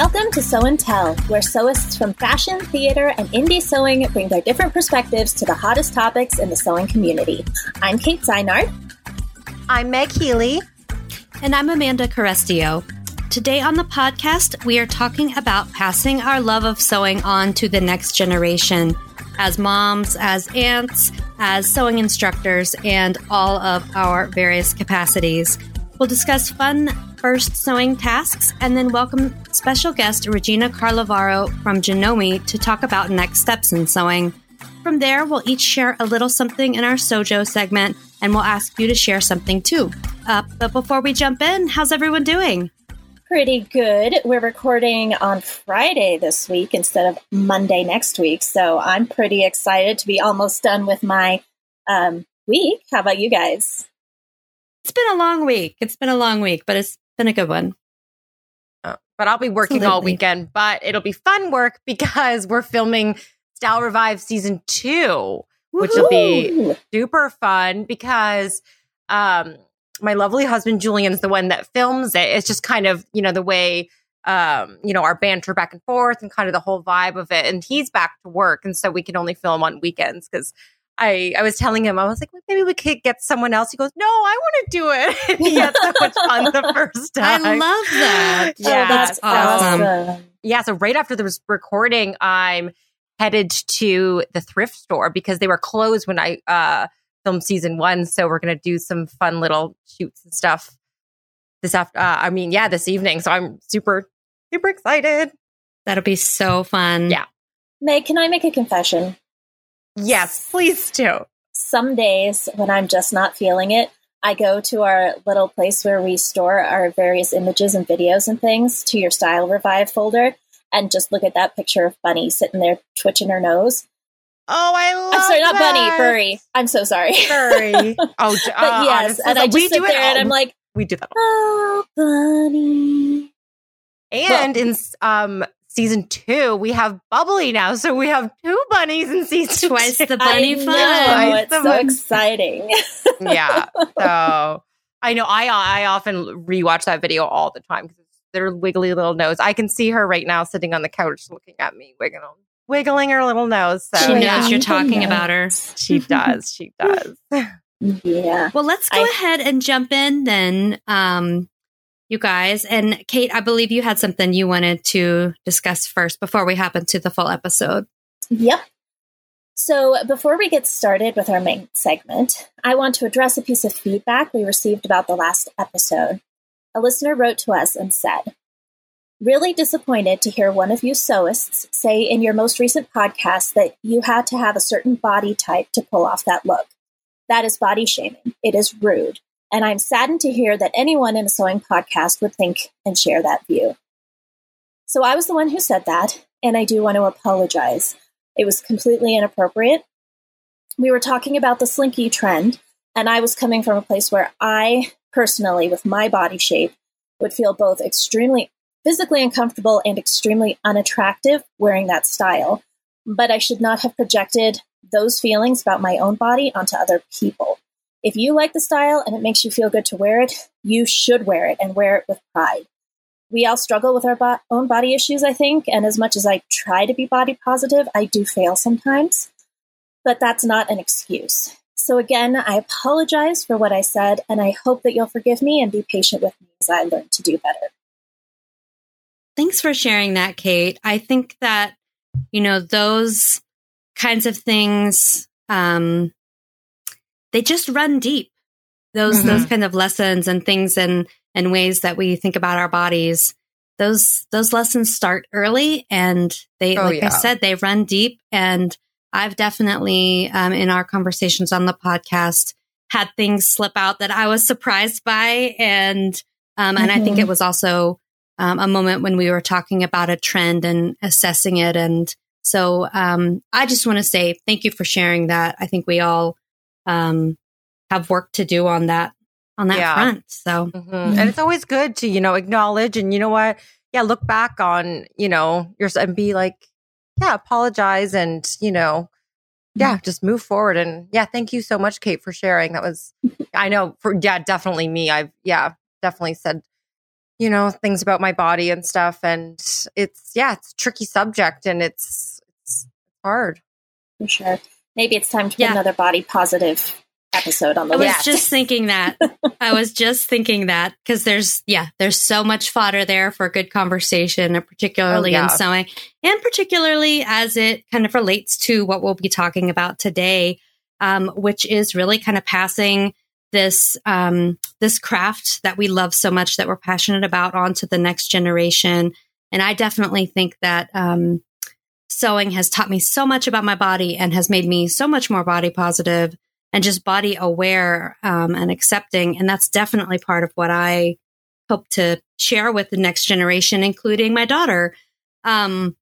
Welcome to Sew and Tell, where sewists from fashion, theater, and indie sewing bring their different perspectives to the hottest topics in the sewing community. I'm Kate Zeinart. I'm Meg Healy. And I'm Amanda Carestio. Today on the podcast, we are talking about passing our love of sewing on to the next generation as moms, as aunts, as sewing instructors, and all of our various capacities. We'll discuss fun first sewing tasks and then welcome special guest Regina Carlovaro from Janome to talk about next steps in sewing. From there, we'll each share a little something in our Sojo segment and we'll ask you to share something too. Uh, but before we jump in, how's everyone doing? Pretty good. We're recording on Friday this week instead of Monday next week. So I'm pretty excited to be almost done with my um, week. How about you guys? It's been a long week. It's been a long week, but it's been a good one. Uh, but I'll be working Absolutely. all weekend, but it'll be fun work because we're filming Style Revive season 2 Woo-hoo! which will be super fun because um, my lovely husband Julian is the one that films it. It's just kind of, you know, the way um, you know, our banter back and forth and kind of the whole vibe of it. And he's back to work. And so we can only film on weekends because I, I was telling him, I was like, well, maybe we could get someone else. He goes, no, I want to do it. he had so much fun the first time. I love that. yeah. Oh, that's awesome. awesome. Yeah. So right after the recording, I'm headed to the thrift store because they were closed when I, uh, filmed season one. So we're going to do some fun little shoots and stuff this after, uh, I mean, yeah, this evening. So I'm super, super excited. That'll be so fun. Yeah. Meg, can I make a confession? Yes, please do. Some days when I'm just not feeling it, I go to our little place where we store our various images and videos and things to your Style Revive folder and just look at that picture of Bunny sitting there twitching her nose. Oh, I love. I'm sorry, not that. Bunny, Furry. I'm so sorry. Furry. Oh, but uh, yes, and I just sit there and I'm like, we do that. Oh, Bunny. And well, in um season two, we have Bubbly now. So we have two bunnies in season Twice two. the bunny I fun. Know, it's so bunny. exciting. yeah. So I know I I often rewatch that video all the time because their wiggly little nose. I can see her right now sitting on the couch looking at me, wiggling, wiggling her little nose. So she knows yeah. you're talking about her. She does. She does. Yeah. Well, let's go I, ahead and jump in then. Um, you guys. And Kate, I believe you had something you wanted to discuss first before we hop into the full episode. Yep. So, before we get started with our main segment, I want to address a piece of feedback we received about the last episode. A listener wrote to us and said, Really disappointed to hear one of you sewists say in your most recent podcast that you had to have a certain body type to pull off that look. That is body shaming. It is rude. And I'm saddened to hear that anyone in a sewing podcast would think and share that view. So I was the one who said that, and I do want to apologize. It was completely inappropriate. We were talking about the slinky trend, and I was coming from a place where I personally, with my body shape, would feel both extremely physically uncomfortable and extremely unattractive wearing that style. But I should not have projected those feelings about my own body onto other people. If you like the style and it makes you feel good to wear it, you should wear it and wear it with pride. We all struggle with our bo- own body issues, I think, and as much as I try to be body positive, I do fail sometimes. But that's not an excuse. So, again, I apologize for what I said, and I hope that you'll forgive me and be patient with me as I learn to do better. Thanks for sharing that, Kate. I think that, you know, those kinds of things um, they just run deep. Those mm-hmm. those kind of lessons and things and and ways that we think about our bodies. Those those lessons start early and they oh, like yeah. I said they run deep and I've definitely um, in our conversations on the podcast had things slip out that I was surprised by and um, and mm-hmm. I think it mm-hmm. was also um, a moment when we were talking about a trend and assessing it and so um, I just want to say thank you for sharing that. I think we all um, have work to do on that on that yeah. front. So, mm-hmm. mm-hmm. and it's always good to you know acknowledge and you know what, yeah, look back on you know your and be like, yeah, apologize and you know, yeah, mm-hmm. just move forward and yeah, thank you so much, Kate, for sharing. That was, I know for yeah, definitely me. I've yeah, definitely said you know, things about my body and stuff. And it's, yeah, it's tricky subject and it's, it's hard. For sure. Maybe it's time to put yeah. another body positive episode on the I list. was just thinking that. I was just thinking that because there's, yeah, there's so much fodder there for a good conversation, particularly oh, yeah. in sewing, and particularly as it kind of relates to what we'll be talking about today, um, which is really kind of passing this um, this craft that we love so much that we're passionate about onto the next generation. And I definitely think that um, sewing has taught me so much about my body and has made me so much more body positive and just body aware um, and accepting. And that's definitely part of what I hope to share with the next generation, including my daughter. Um,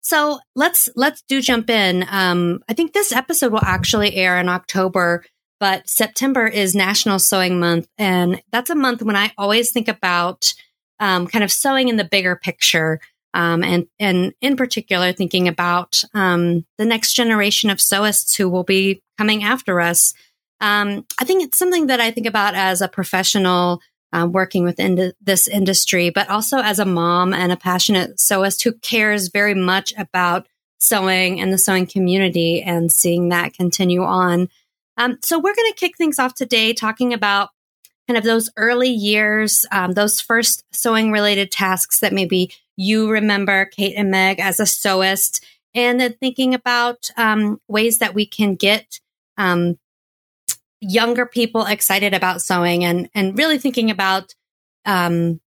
so let's let's do jump in. Um, I think this episode will actually air in October, but September is National Sewing Month, and that's a month when I always think about um, kind of sewing in the bigger picture, um, and and in particular thinking about um, the next generation of sewists who will be coming after us. Um, I think it's something that I think about as a professional uh, working within this industry, but also as a mom and a passionate sewist who cares very much about sewing and the sewing community and seeing that continue on. Um, so we're going to kick things off today talking about kind of those early years, um, those first sewing related tasks that maybe you remember, Kate and Meg, as a sewist, and then thinking about um, ways that we can get um, younger people excited about sewing and and really thinking about um,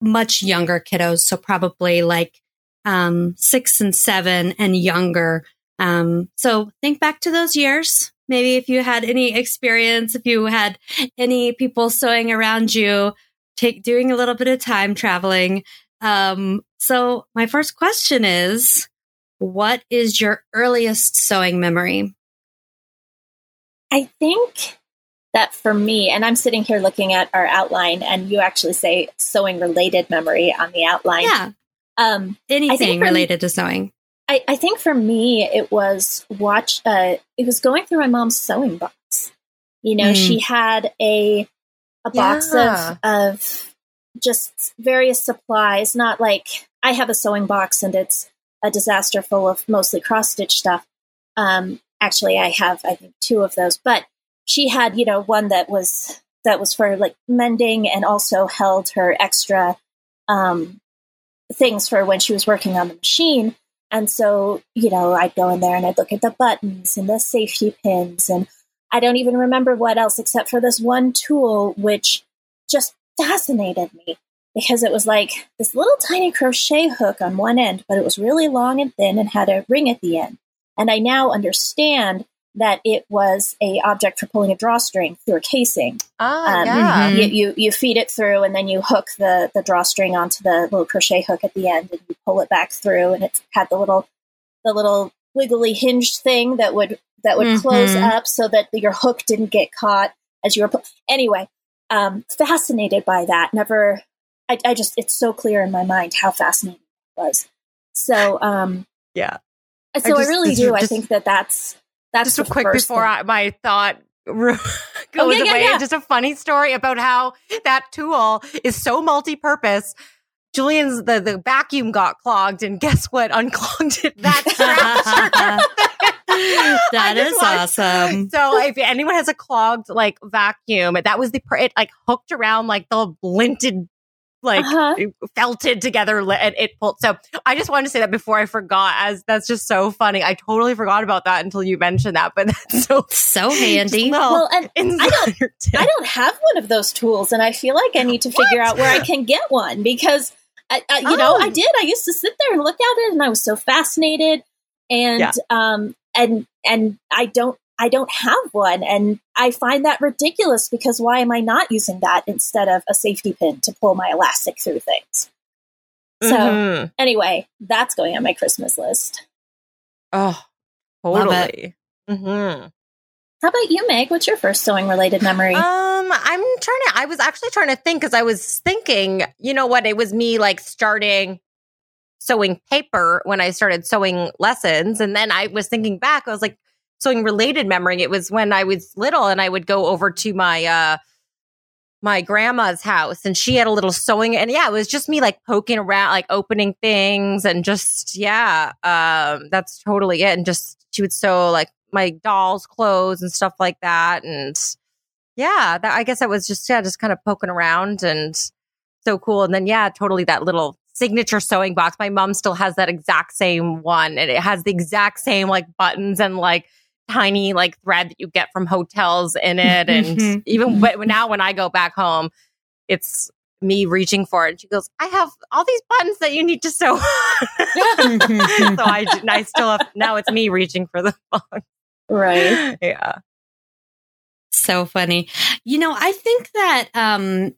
much younger kiddos. So probably like um, six and seven and younger. Um, so think back to those years maybe if you had any experience, if you had any people sewing around you, take doing a little bit of time traveling. Um, so my first question is, what is your earliest sewing memory? I think that for me, and I'm sitting here looking at our outline, and you actually say sewing related memory on the outline. Yeah. Um, Anything related to sewing. I, I think for me, it was watch. Uh, it was going through my mom's sewing box. You know, mm. she had a a box yeah. of of just various supplies. Not like I have a sewing box and it's a disaster full of mostly cross stitch stuff. Um, actually, I have I think two of those, but she had you know one that was that was for like mending and also held her extra um, things for when she was working on the machine. And so, you know, I'd go in there and I'd look at the buttons and the safety pins. And I don't even remember what else except for this one tool, which just fascinated me because it was like this little tiny crochet hook on one end, but it was really long and thin and had a ring at the end. And I now understand that it was a object for pulling a drawstring through a casing. Ah, um, yeah. You, you, you feed it through, and then you hook the the drawstring onto the little crochet hook at the end, and you pull it back through, and it had the little the little wiggly hinged thing that would that would mm-hmm. close up so that your hook didn't get caught as you were. Pu- anyway, um, fascinated by that. Never, I, I just it's so clear in my mind how fascinating it was. So, um, yeah. So I, just, I really do. Just, I think that that's that's just quick before I, my thought goes oh, yeah, away. Yeah, yeah. Just a funny story about how that tool is so multi-purpose. Julian's the, the vacuum got clogged, and guess what? Unclogged it. That that is awesome. So if anyone has a clogged like vacuum, that was the it like hooked around like the linted like uh-huh. felted together and it pulled. So I just wanted to say that before I forgot, as that's just so funny. I totally forgot about that until you mentioned that, but that's so so handy. Well, and I don't, I don't have one of those tools, and I feel like I need to figure out where I can get one because I, I you oh. know, I oh. did. I used to sit there and look at it, and I was so fascinated, and yeah. um, and and I don't I don't have one. And I find that ridiculous because why am I not using that instead of a safety pin to pull my elastic through things? So, mm-hmm. anyway, that's going on my Christmas list. Oh, totally. Mm-hmm. How about you, Meg? What's your first sewing related memory? Um, I'm trying to, I was actually trying to think because I was thinking, you know what? It was me like starting sewing paper when I started sewing lessons. And then I was thinking back, I was like, sewing related memory, it was when I was little and I would go over to my uh my grandma's house and she had a little sewing and yeah, it was just me like poking around, like opening things and just, yeah, um, that's totally it. And just, she would sew like my doll's clothes and stuff like that. And yeah, that, I guess I was just, yeah, just kind of poking around and so cool. And then, yeah, totally that little signature sewing box. My mom still has that exact same one and it has the exact same like buttons and like, tiny like thread that you get from hotels in it. And mm-hmm. even w- now when I go back home, it's me reaching for it. And she goes, I have all these buttons that you need to sew. so I, I still have, now it's me reaching for the phone. Right. Yeah. So funny. You know, I think that, um,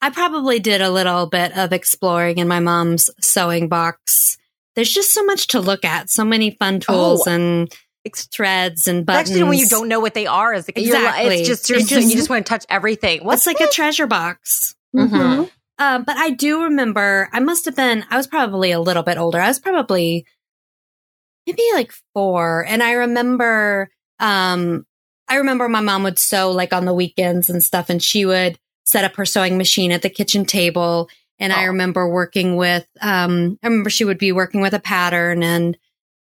I probably did a little bit of exploring in my mom's sewing box. There's just so much to look at, so many fun tools oh. and threads and buttons. Actually, when you don't know what they are, as exactly, it's just, it's just you just want to touch everything. What's it's like a treasure box. Mm-hmm. mm-hmm. Uh, but I do remember. I must have been. I was probably a little bit older. I was probably maybe like four, and I remember. Um, I remember my mom would sew like on the weekends and stuff, and she would set up her sewing machine at the kitchen table. And oh. I remember working with. Um, I remember she would be working with a pattern and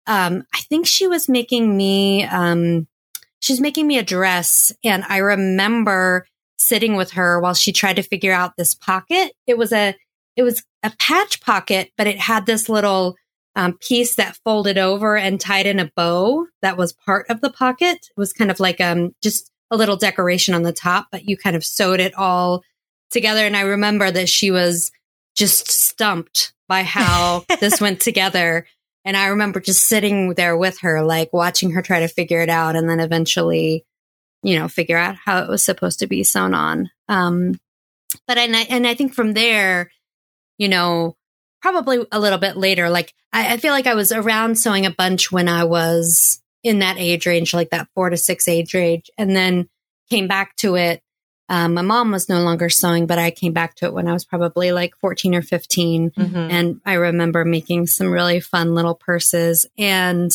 um, I think she was making me, um, she's making me a dress. And I remember sitting with her while she tried to figure out this pocket. It was a, it was a patch pocket, but it had this little um, piece that folded over and tied in a bow that was part of the pocket. It was kind of like um, just a little decoration on the top, but you kind of sewed it all together. And I remember that she was just stumped by how this went together. And I remember just sitting there with her, like watching her try to figure it out and then eventually, you know, figure out how it was supposed to be sewn on. Um, but and I, and I think from there, you know, probably a little bit later, like I, I feel like I was around sewing a bunch when I was in that age range, like that four to six age range, and then came back to it um, my mom was no longer sewing, but I came back to it when I was probably like 14 or 15. Mm-hmm. And I remember making some really fun little purses. And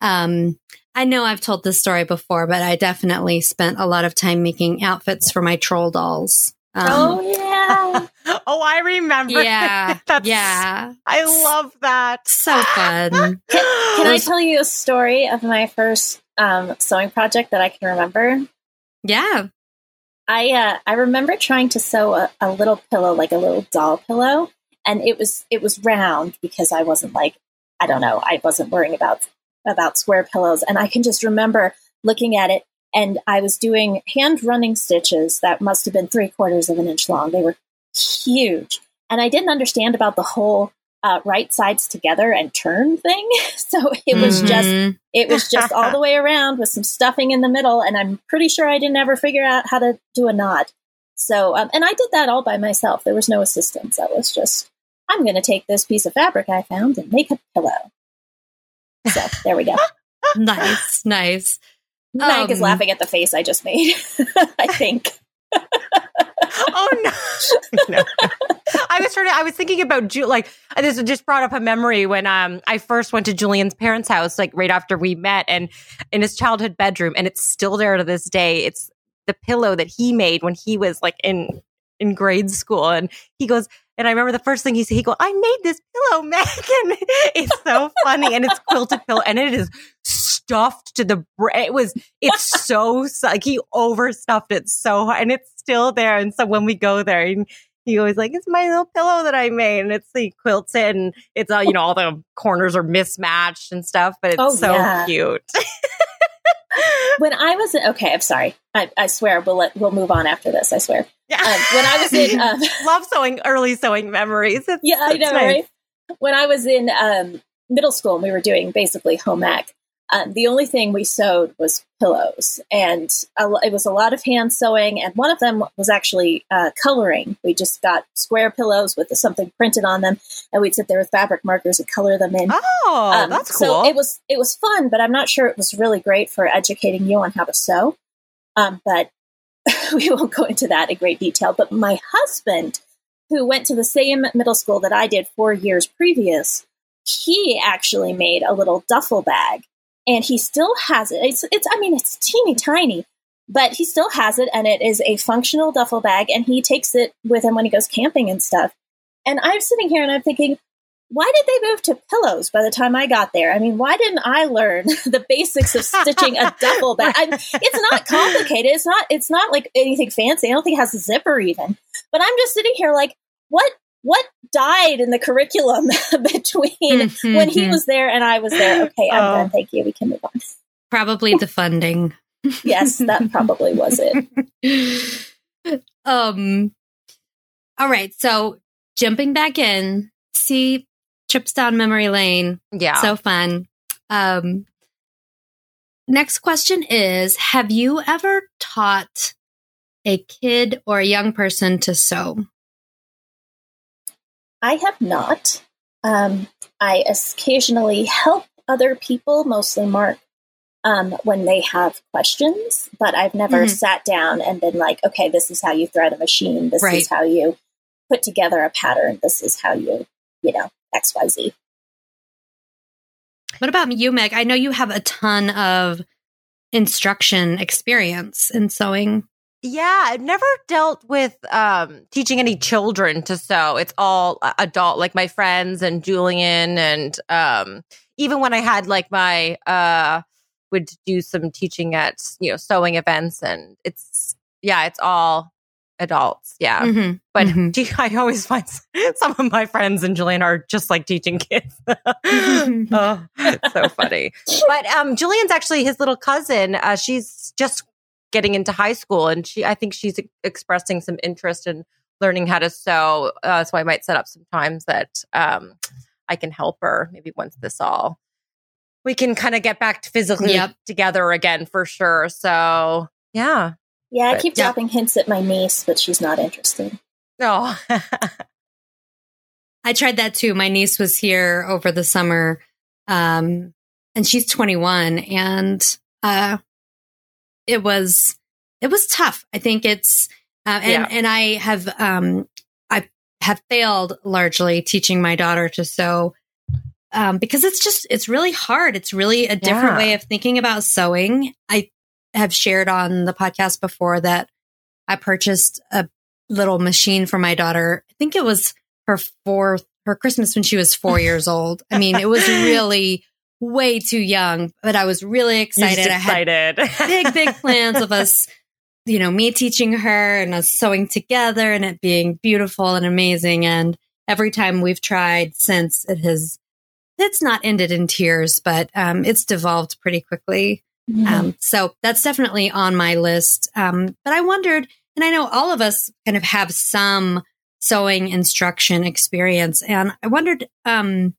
um, I know I've told this story before, but I definitely spent a lot of time making outfits for my troll dolls. Um, oh, yeah. oh, I remember. Yeah. yeah. I love that. So fun. can, can I tell you a story of my first um, sewing project that I can remember? Yeah. I uh, I remember trying to sew a, a little pillow, like a little doll pillow, and it was it was round because I wasn't like I don't know I wasn't worrying about about square pillows, and I can just remember looking at it, and I was doing hand running stitches that must have been three quarters of an inch long. They were huge, and I didn't understand about the whole uh, right sides together and turn thing. So it was mm-hmm. just it was just all the way around with some stuffing in the middle, and I'm pretty sure I didn't ever figure out how to do a knot. So um, and I did that all by myself. There was no assistance. That was just I'm going to take this piece of fabric I found and make a pillow. So there we go. nice, nice. Mike um, is laughing at the face I just made. I think. Oh no. no. I was trying to, I was thinking about Ju- like this just brought up a memory when um I first went to Julian's parents' house like right after we met and in his childhood bedroom and it's still there to this day. It's the pillow that he made when he was like in in grade school and he goes and I remember the first thing he said, he go, I made this pillow, Megan. it's so funny. And it's quilted pillow and it is stuffed to the, it was, it's so, like he overstuffed it so hard and it's still there. And so when we go there, and he always like, it's my little pillow that I made. And it's, he quilts it and it's all, you know, all the corners are mismatched and stuff, but it's oh, so yeah. cute. when I was, okay, I'm sorry. I, I swear we'll let, we'll move on after this. I swear. Yeah. Um, when I was in um, love sewing early sewing memories. It's, yeah, I know, nice. right? When I was in um, middle school and we were doing basically home ec, um, the only thing we sewed was pillows, and a, it was a lot of hand sewing. And one of them was actually uh, coloring. We just got square pillows with something printed on them, and we'd sit there with fabric markers and color them in. Oh, um, that's cool. So it was it was fun, but I'm not sure it was really great for educating you on how to sew. Um, but we won't go into that in great detail, but my husband, who went to the same middle school that I did four years previous, he actually made a little duffel bag and he still has it. It's, it's, I mean, it's teeny tiny, but he still has it and it is a functional duffel bag and he takes it with him when he goes camping and stuff. And I'm sitting here and I'm thinking, why did they move to pillows by the time I got there? I mean, why didn't I learn the basics of stitching a duffel bag? I, it's not complicated. It's not. It's not like anything fancy. I don't think it has a zipper even. But I'm just sitting here like, what? What died in the curriculum between mm-hmm. when he was there and I was there? Okay, I'm oh. done. Thank you. We can move on. Probably the funding. yes, that probably was it. um. All right. So jumping back in, see trips down memory lane. Yeah. So fun. Um, next question is Have you ever taught a kid or a young person to sew? I have not. Um, I occasionally help other people, mostly Mark, um, when they have questions, but I've never mm-hmm. sat down and been like, okay, this is how you thread a machine. This right. is how you put together a pattern. This is how you, you know, XYZ. What about you, Meg? I know you have a ton of instruction experience in sewing. Yeah, I've never dealt with um, teaching any children to sew. It's all adult, like my friends and Julian, and um, even when I had like my uh, would do some teaching at you know sewing events, and it's yeah, it's all adults. Yeah. Mm-hmm. But mm-hmm. I always find some of my friends and Julian are just like teaching kids. oh, it's so funny. But um, Julian's actually his little cousin. Uh, she's just getting into high school and she, I think she's expressing some interest in learning how to sew. Uh, so I might set up some times that um, I can help her maybe once this all, we can kind of get back to physically yep. together again for sure. So yeah, yeah, I keep yeah. dropping hints at my niece, but she's not interested. No. I tried that too. My niece was here over the summer, um, and she's 21, and uh, it was it was tough. I think it's uh, and yeah. and I have um, I have failed largely teaching my daughter to sew um, because it's just it's really hard. It's really a different yeah. way of thinking about sewing. I have shared on the podcast before that I purchased a little machine for my daughter. I think it was her fourth, her Christmas when she was four years old. I mean, it was really way too young, but I was really excited. excited. I had big, big plans of us, you know, me teaching her and us sewing together and it being beautiful and amazing. And every time we've tried since it has, it's not ended in tears, but um, it's devolved pretty quickly. Mm-hmm. Um, so that's definitely on my list. Um, but I wondered, and I know all of us kind of have some sewing instruction experience, and I wondered, um,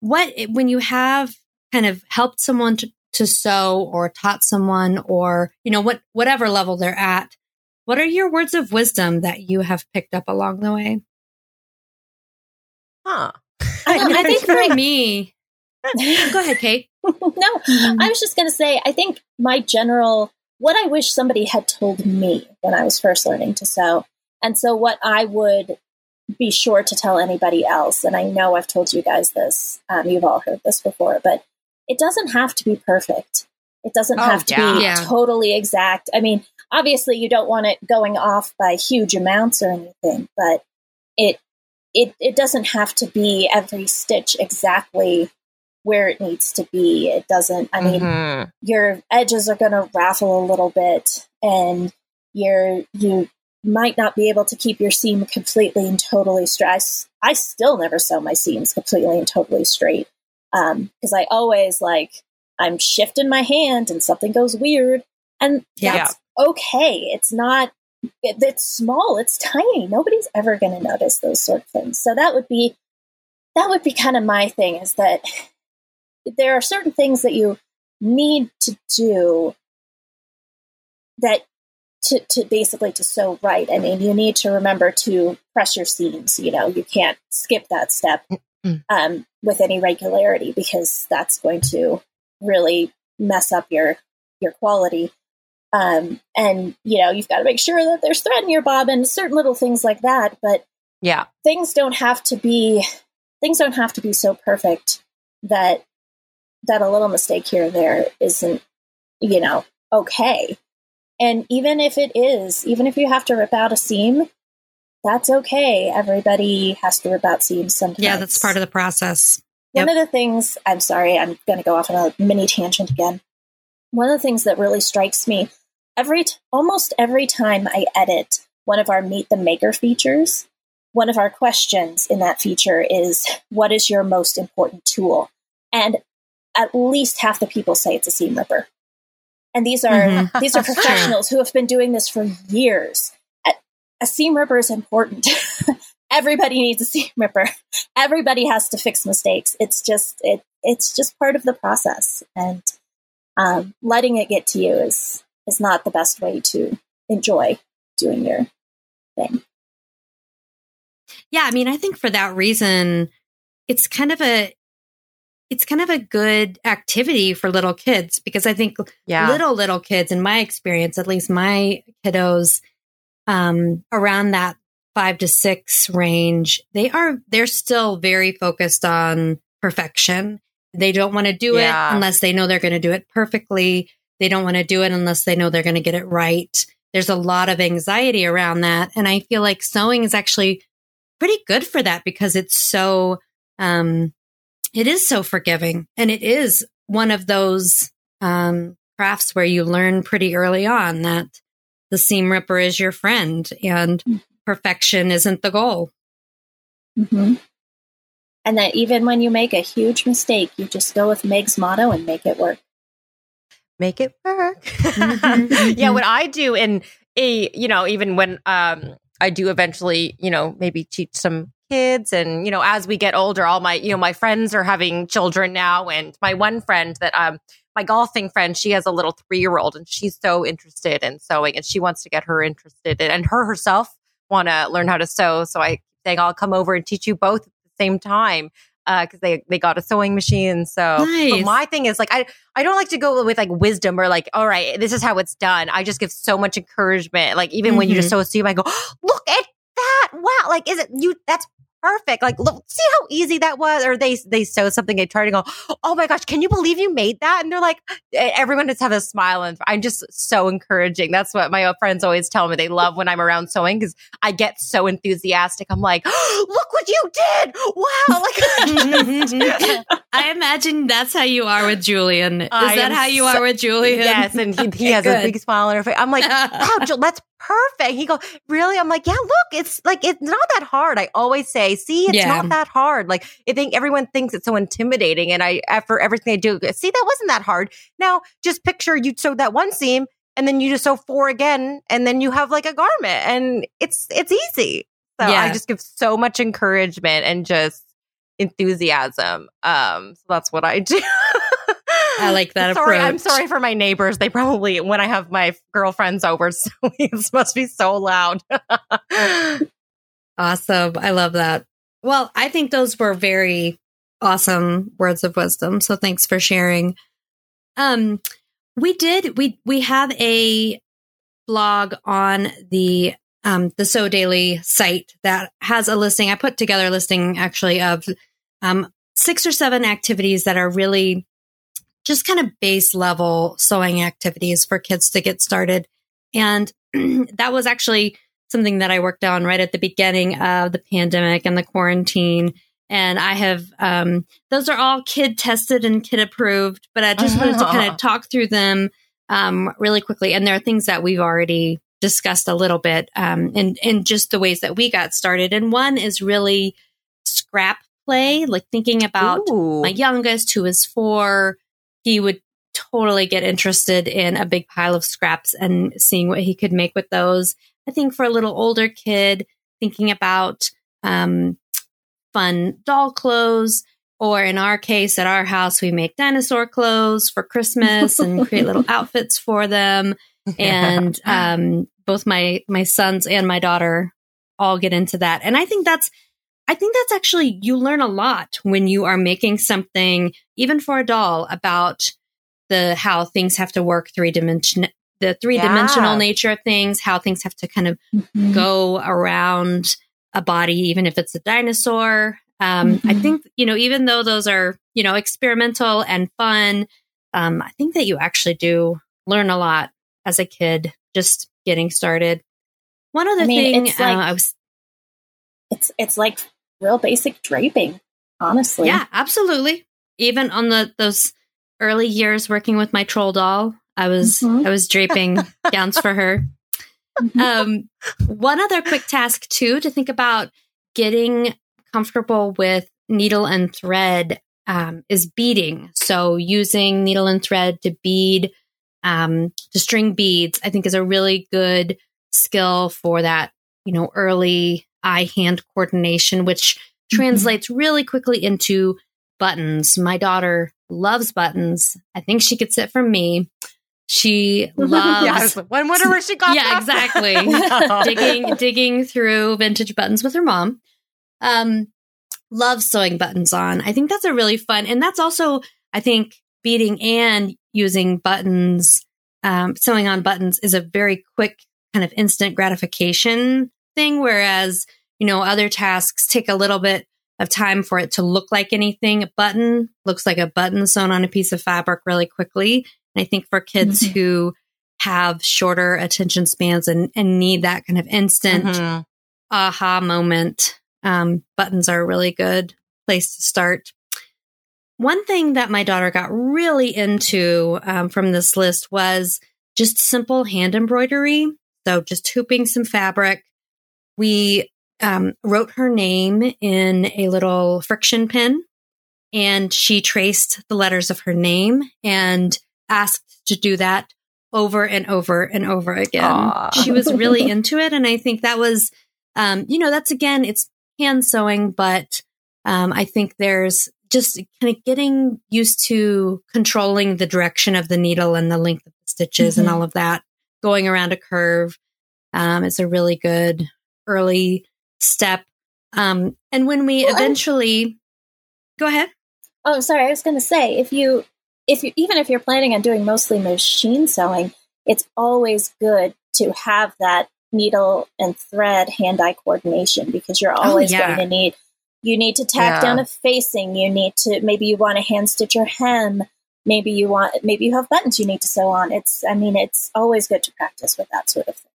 what when you have kind of helped someone to, to sew or taught someone or you know what whatever level they're at, what are your words of wisdom that you have picked up along the way? Huh. I, I think for me, go ahead, Kate. no. I was just going to say, I think my general, what I wish somebody had told me when I was first learning to sew, and so what I would be sure to tell anybody else, and I know I've told you guys this, um, you've all heard this before, but it doesn't have to be perfect. It doesn't oh, have to yeah. be yeah. totally exact. I mean, obviously, you don't want it going off by huge amounts or anything, but it it it doesn't have to be every stitch exactly where it needs to be. It doesn't, I mean, mm-hmm. your edges are going to raffle a little bit and you're, you might not be able to keep your seam completely and totally straight. I, I still never sew my seams completely and totally straight. Um, cause I always like, I'm shifting my hand and something goes weird and that's yeah. okay. It's not, it, it's small. It's tiny. Nobody's ever going to notice those sort of things. So that would be, that would be kind of my thing is that there are certain things that you need to do that to, to basically to sew right. I mean, you need to remember to press your seams. You know, you can't skip that step mm-hmm. um, with any regularity because that's going to really mess up your your quality. Um, and you know, you've got to make sure that there's thread in your bobbin, certain little things like that. But yeah, things don't have to be things don't have to be so perfect that that a little mistake here and there isn't, you know, okay. And even if it is, even if you have to rip out a seam, that's okay. Everybody has to rip out seams sometimes. Yeah, that's part of the process. One of the things, I'm sorry, I'm going to go off on a mini tangent again. One of the things that really strikes me every, almost every time I edit one of our Meet the Maker features, one of our questions in that feature is, What is your most important tool? And at least half the people say it's a seam ripper. And these are mm-hmm. these are professionals who have been doing this for years. A, a seam ripper is important. Everybody needs a seam ripper. Everybody has to fix mistakes. It's just it it's just part of the process, and um, letting it get to you is is not the best way to enjoy doing your thing. Yeah, I mean, I think for that reason, it's kind of a it's kind of a good activity for little kids because I think yeah. little little kids, in my experience, at least my kiddos, um, around that five to six range, they are they're still very focused on perfection. They don't want to do yeah. it unless they know they're going to do it perfectly. They don't want to do it unless they know they're going to get it right. There's a lot of anxiety around that, and I feel like sewing is actually pretty good for that because it's so um, it is so forgiving. And it is one of those um, crafts where you learn pretty early on that the seam ripper is your friend and mm-hmm. perfection isn't the goal. Mm-hmm. And that even when you make a huge mistake, you just go with Meg's motto and make it work. Make it work. Mm-hmm. yeah, what I do in a, you know, even when um, I do eventually, you know, maybe teach some kids and you know as we get older all my you know my friends are having children now and my one friend that um my golfing friend she has a little 3-year-old and she's so interested in sewing and she wants to get her interested in, and her herself want to learn how to sew so I saying I'll come over and teach you both at the same time because uh, they they got a sewing machine. So nice. my thing is like I I don't like to go with like wisdom or like all right this is how it's done. I just give so much encouragement. Like even mm-hmm. when you just mm-hmm. sew a seam, I go look at that wow like is it you that's perfect. Like, look, see how easy that was? Or they they sew something, they try to go, oh my gosh, can you believe you made that? And they're like, everyone just have a smile, and I'm just so encouraging. That's what my friends always tell me. They love when I'm around sewing because I get so enthusiastic. I'm like, oh, look what you did! Wow! Like, I imagine that's how you are with Julian. Is I that how you so, are with Julian? Yes, and he, he has a big smile on her face. I'm like, wow, that's perfect. He go, really? I'm like, yeah, look, it's like, it's not that hard. I always say, see, it's yeah. not that hard. Like, I think everyone thinks it's so intimidating. And I, after everything I do, see, that wasn't that hard. Now, just picture you sewed that one seam and then you just sew four again and then you have like a garment and it's, it's easy. So yeah. I just give so much encouragement and just enthusiasm. Um, so that's what I do. I like that sorry, approach. I'm sorry for my neighbors. They probably, when I have my girlfriends over, so it must be so loud. awesome. I love that. Well, I think those were very awesome words of wisdom. So thanks for sharing. Um, we did, we, we have a blog on the um, the Sew Daily site that has a listing. I put together a listing actually of um, six or seven activities that are really just kind of base level sewing activities for kids to get started. And that was actually something that I worked on right at the beginning of the pandemic and the quarantine. And I have, um, those are all kid tested and kid approved, but I just wanted to kind of talk through them, um, really quickly. And there are things that we've already discussed a little bit, um, in, in just the ways that we got started. And one is really scrap play, like thinking about Ooh. my youngest who is four, he would totally get interested in a big pile of scraps and seeing what he could make with those. I think for a little older kid, thinking about um, fun doll clothes, or in our case, at our house, we make dinosaur clothes for Christmas and create little outfits for them. And um, both my my sons and my daughter all get into that, and I think that's I think that's actually, you learn a lot when you are making something, even for a doll, about the how things have to work three dimension, the three dimensional yeah. nature of things, how things have to kind of mm-hmm. go around a body, even if it's a dinosaur. Um, mm-hmm. I think, you know, even though those are, you know, experimental and fun, um, I think that you actually do learn a lot as a kid just getting started. One other I mean, thing, like, uh, I was. It's it's like real basic draping, honestly. Yeah, absolutely. Even on the those early years working with my troll doll, I was mm-hmm. I was draping gowns for her. Mm-hmm. Um, one other quick task too to think about getting comfortable with needle and thread um, is beading. So using needle and thread to bead, um, to string beads, I think is a really good skill for that, you know, early eye hand coordination, which mm-hmm. translates really quickly into buttons. My daughter loves buttons. I think she gets it from me. She loves yes. when whatever she got. Yeah, exactly. digging digging through vintage buttons with her mom. Um, love sewing buttons on. I think that's a really fun, and that's also, I think, beading and using buttons, um, sewing on buttons is a very quick kind of instant gratification thing. Whereas, you know, other tasks take a little bit of time for it to look like anything. A button looks like a button sewn on a piece of fabric really quickly. And I think for kids mm-hmm. who have shorter attention spans and, and need that kind of instant mm-hmm. aha moment, um, buttons are a really good place to start. One thing that my daughter got really into um, from this list was just simple hand embroidery. So just hooping some fabric. We um, wrote her name in a little FriXion pen and she traced the letters of her name and asked to do that over and over and over again. Aww. She was really into it. And I think that was, um, you know, that's again, it's hand sewing, but um, I think there's just kind of getting used to controlling the direction of the needle and the length of the stitches mm-hmm. and all of that. Going around a curve um, is a really good early step. Um, and when we well, eventually I'm, go ahead. Oh, sorry. I was going to say if you, if you, even if you're planning on doing mostly machine sewing, it's always good to have that needle and thread hand eye coordination because you're oh, always oh, yeah. going to need you need to tack yeah. down a facing you need to maybe you want to hand stitch your hem maybe you want maybe you have buttons you need to sew on it's i mean it's always good to practice with that sort of thing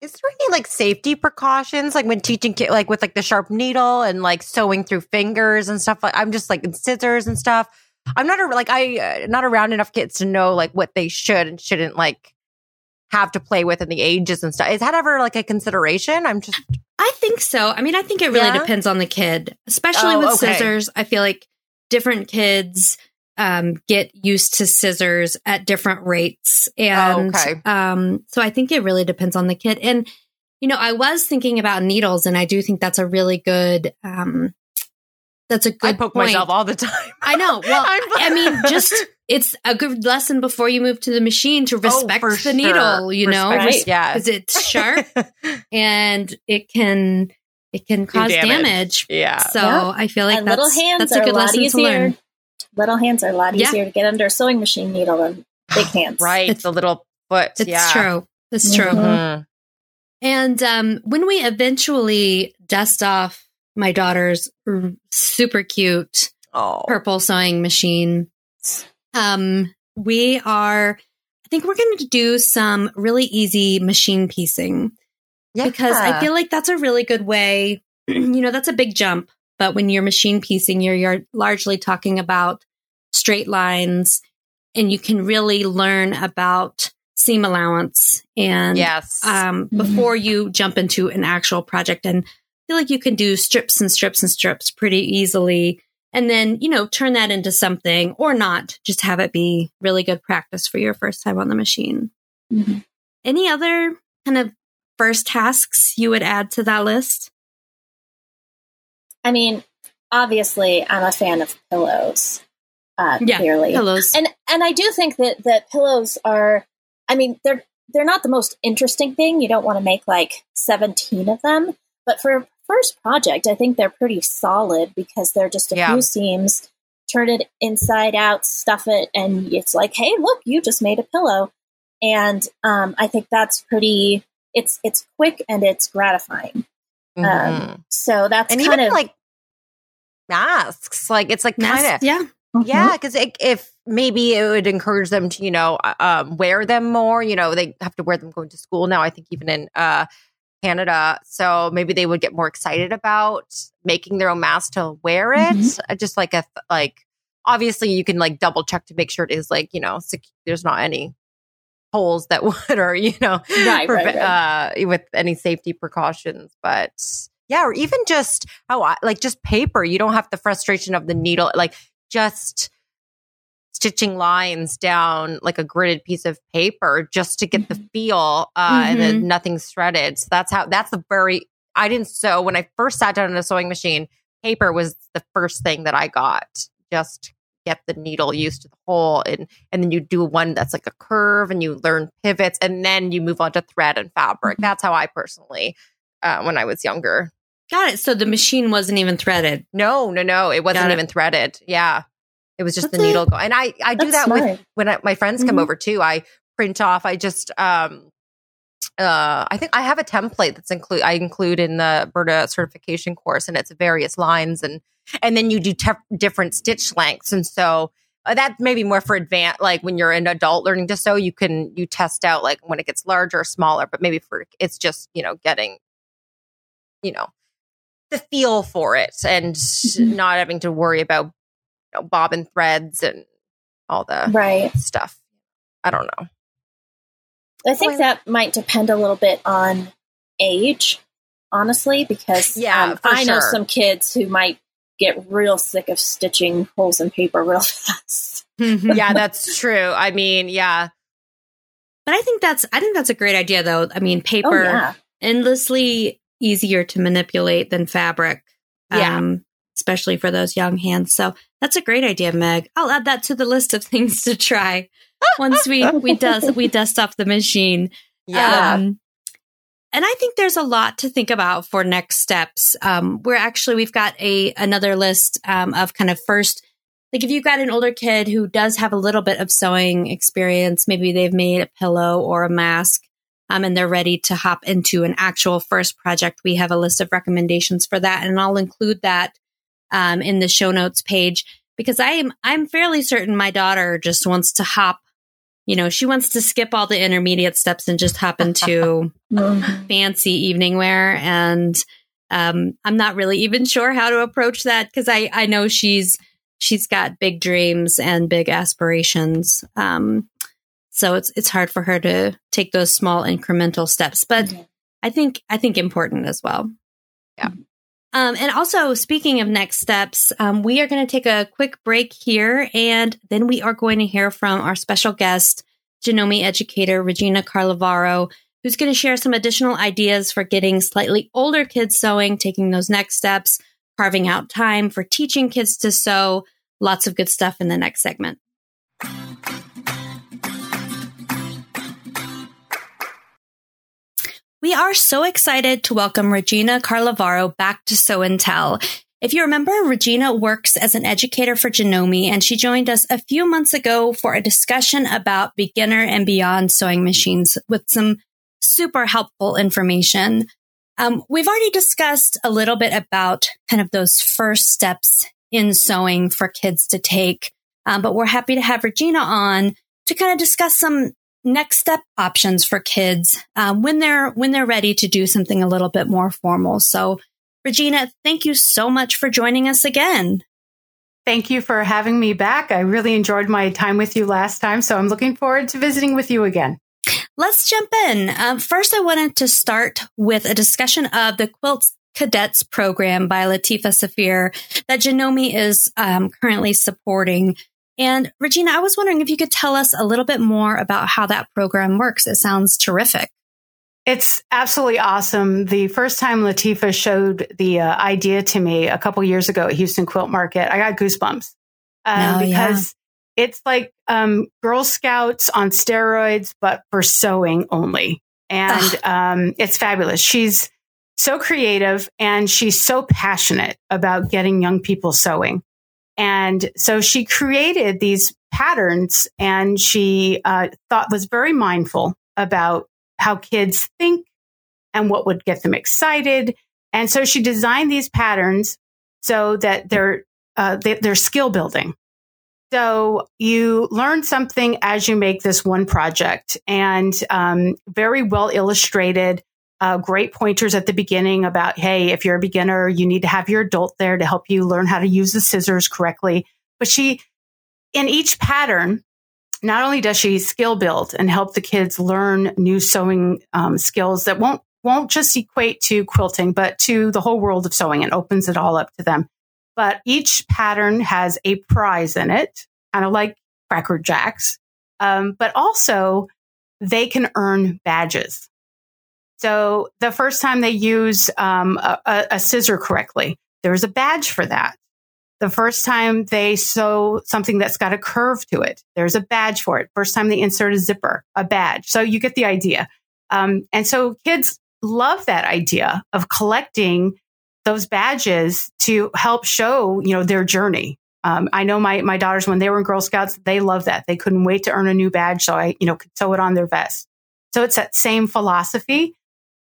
is there any like safety precautions like when teaching kids like with like the sharp needle and like sewing through fingers and stuff like i'm just like scissors and stuff i'm not a, like i uh, not around enough kids to know like what they should and shouldn't like have to play with and the ages and stuff. Is that ever like a consideration? I'm just. I think so. I mean, I think it really yeah? depends on the kid, especially oh, with okay. scissors. I feel like different kids um, get used to scissors at different rates. And oh, okay. um, so I think it really depends on the kid. And, you know, I was thinking about needles, and I do think that's a really good um, that's a good. I poke point. myself all the time. I know. Well, I mean, just it's a good lesson before you move to the machine to oh, respect oh, the sure. needle. You respect, know, right? yeah, because it's sharp and it can it can cause damage. damage. Yeah. So yeah. I feel like little hands that's a good lesson easier. to learn. Little hands are a lot easier yeah. to get under a sewing machine needle than big hands. right. It's a little foot. It's yeah. true. It's true. Mm-hmm. And um, when we eventually dust off my daughter's super cute oh. purple sewing machine. Um, we are, I think we're going to do some really easy machine piecing yeah. because I feel like that's a really good way. you know, that's a big jump, but when you're machine piecing, you're, you're largely talking about straight lines and you can really learn about seam allowance and yes um, before you jump into an actual project and feel like you can do strips and strips and strips pretty easily. And then, you know, turn that into something or not, just have it be really good practice for your first time on the machine. Mm-hmm. Any other kind of first tasks you would add to that list? I mean, obviously, I'm a fan of pillows. Uh, yeah, clearly, pillows, and and I do think that that pillows are. I mean, they're they're not the most interesting thing. You don't want to make like 17 of them, but for a first project, I think they're pretty solid because they're just a yeah. few seams. Turn it inside out, stuff it, and it's like, hey, look, you just made a pillow. And um, I think that's pretty. It's it's quick and it's gratifying. Um, mm-hmm. Um, so that's and kind even of like masks. Like it's like kind of yeah. Mm-hmm. Yeah, because if maybe it would encourage them to, you know, uh, um, wear them more. You know, they have to wear them going to school now. I think even in uh, Canada, so maybe they would get more excited about making their own mask to wear it. Mm-hmm. Uh, just like a like, obviously you can like double check to make sure it is like you know sec- there's not any holes that would or you know right, right, right. Uh, with any safety precautions, but yeah, or even just how oh, like just paper. You don't have the frustration of the needle, like just stitching lines down like a gridded piece of paper just to get the mm-hmm. feel uh, mm-hmm. and then mm-hmm. nothing's threaded. So that's how that's the very I didn't sew when I first sat down in a sewing machine. Paper was the first thing that I got just get the needle used to the hole and and then you do one that's like a curve and you learn pivots and then you move on to thread and fabric. Mm-hmm. That's how I personally uh, when I was younger Got it. So the machine wasn't even threaded. No, no, no. It wasn't even threaded. Yeah. It was just That's the needle. Go- and I, I do that smart. with when I, my friends come mm-hmm. over too. I print off, I just, um, uh, I think I have a template that's include I include in the Burda certification course, and it's various lines, and and then you do te- different stitch lengths, and so uh, that maybe more for advanced, like when you're an adult learning to sew, you can you test out like when it gets larger or smaller, but maybe for it's just you know getting, you know, the feel for it and mm-hmm. not having to worry about you know, bobbin threads and all the right stuff. I don't know. I think well, that might depend a little bit on age, honestly, because yeah, um, I sure. know some kids who might get real sick of stitching holes in paper real fast. yeah, that's true. I mean, yeah. But I think that's I think that's a great idea though. I mean, oh, paper oh, yeah. endlessly easier to manipulate than fabric. Yeah. Um, especially for those young hands. So that's a great idea, Meg. I'll add that to the list of things to try once we we dust we dust off the machine. Yeah. Um, and I think there's a lot to think about for next steps. Um, we're actually we've got a another list um, of kind of first like if you've got an older kid who does have a little bit of sewing experience, maybe they've made a pillow or a mask um, and they're ready to hop into an actual first project, we have a list of recommendations for that. And I'll include that um, in the show notes page because I am I'm fairly certain my daughter just wants to hop. You know, she wants to skip all the intermediate steps and just hop into fancy evening wear. And um, I'm not really even sure how to approach that because I I know she's she's got big dreams and big aspirations. Um, so it's it's hard for her to take those small incremental steps, but mm-hmm. I think I think important as well. Yeah. Um, and also, speaking of next steps, um, we are going to take a quick break here, and then we are going to hear from our special guest, Janome educator Regina Carlavaro, who's going to share some additional ideas for getting slightly older kids sewing, taking those next steps, carving out time for teaching kids to sew. Lots of good stuff in the next segment. We are so excited to welcome Regina Carlavaro back to Sew and Tell. If you remember, Regina works as an educator for Janome, and she joined us a few months ago for a discussion about beginner and beyond sewing machines with some super helpful information. Um, we've already discussed a little bit about kind of those first steps in sewing for kids to take, um, but we're happy to have Regina on to kind of discuss some next step options for kids um, when they're when they're ready to do something a little bit more formal. So, Regina, thank you so much for joining us again. Thank you for having me back. I really enjoyed my time with you last time, so I'm looking forward to visiting with you again. Let's jump in. Um, first, I wanted to start with a discussion of the quilts Cadets program by Latifah Saafir that Janome is um, currently supporting. And Regina, I was wondering if you could tell us a little bit more about how that program works. It sounds terrific. It's absolutely awesome. The first time Latifah showed the uh, idea to me a couple years ago at Houston Quilt Market, I got goosebumps um, oh, because yeah. it's like um, Girl Scouts on steroids, but for sewing only. And um, it's fabulous. She's so creative and she's so passionate about getting young people sewing. And so she created these patterns and she uh, thought was very mindful about how kids think and what would get them excited. And so she designed these patterns so that they're, uh, they, are skill building. So you learn something as you make this one project and um, very well illustrated. Uh, great pointers at the beginning about, hey, if you're a beginner, you need to have your adult there to help you learn how to use the scissors correctly. But she, in each pattern, not only does she skill build and help the kids learn new sewing um, skills that won't won't just equate to quilting, but to the whole world of sewing and opens it all up to them. But each pattern has a prize in it, kind of like Cracker Jacks. Um, but also they can earn badges. So the first time they use um, a, a scissor correctly, there's a badge for that. The first time they sew something that's got a curve to it, there's a badge for it. First time they insert a zipper, a badge. So you get the idea. Um, and so kids love that idea of collecting those badges to help show, you know, their journey. Um, I know my, my daughters, when they were in Girl Scouts, they love that. They couldn't wait to earn a new badge. So I, you know, could sew it on their vest. So it's that same philosophy,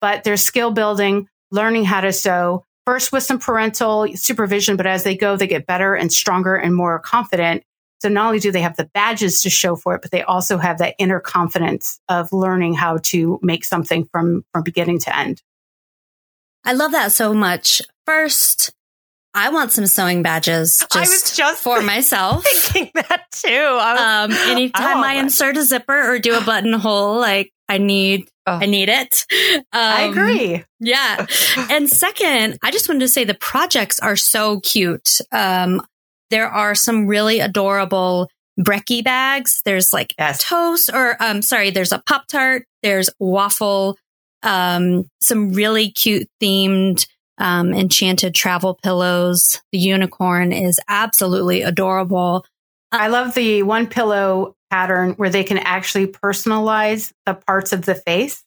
but there's skill building, learning how to sew first with some parental supervision, but as they go, they get better and stronger and more confident. So not only do they have the badges to show for it, but they also have that inner confidence of learning how to make something from, from beginning to end. I love that so much. First, I want some sewing badges just, I was just for myself. Thinking that too. Was, um, anytime I, I insert a zipper or do a buttonhole, like I need, oh. I need it. Um, I agree. Yeah. and second, I just wanted to say the projects are so cute. Um, there are some really adorable brekkie bags. There's like yes. toast or, um, sorry, there's a Pop Tart. There's waffle, um, some really cute themed, um, enchanted travel pillows. The unicorn is absolutely adorable. I love the one pillow pattern where they can actually personalize the parts of the face.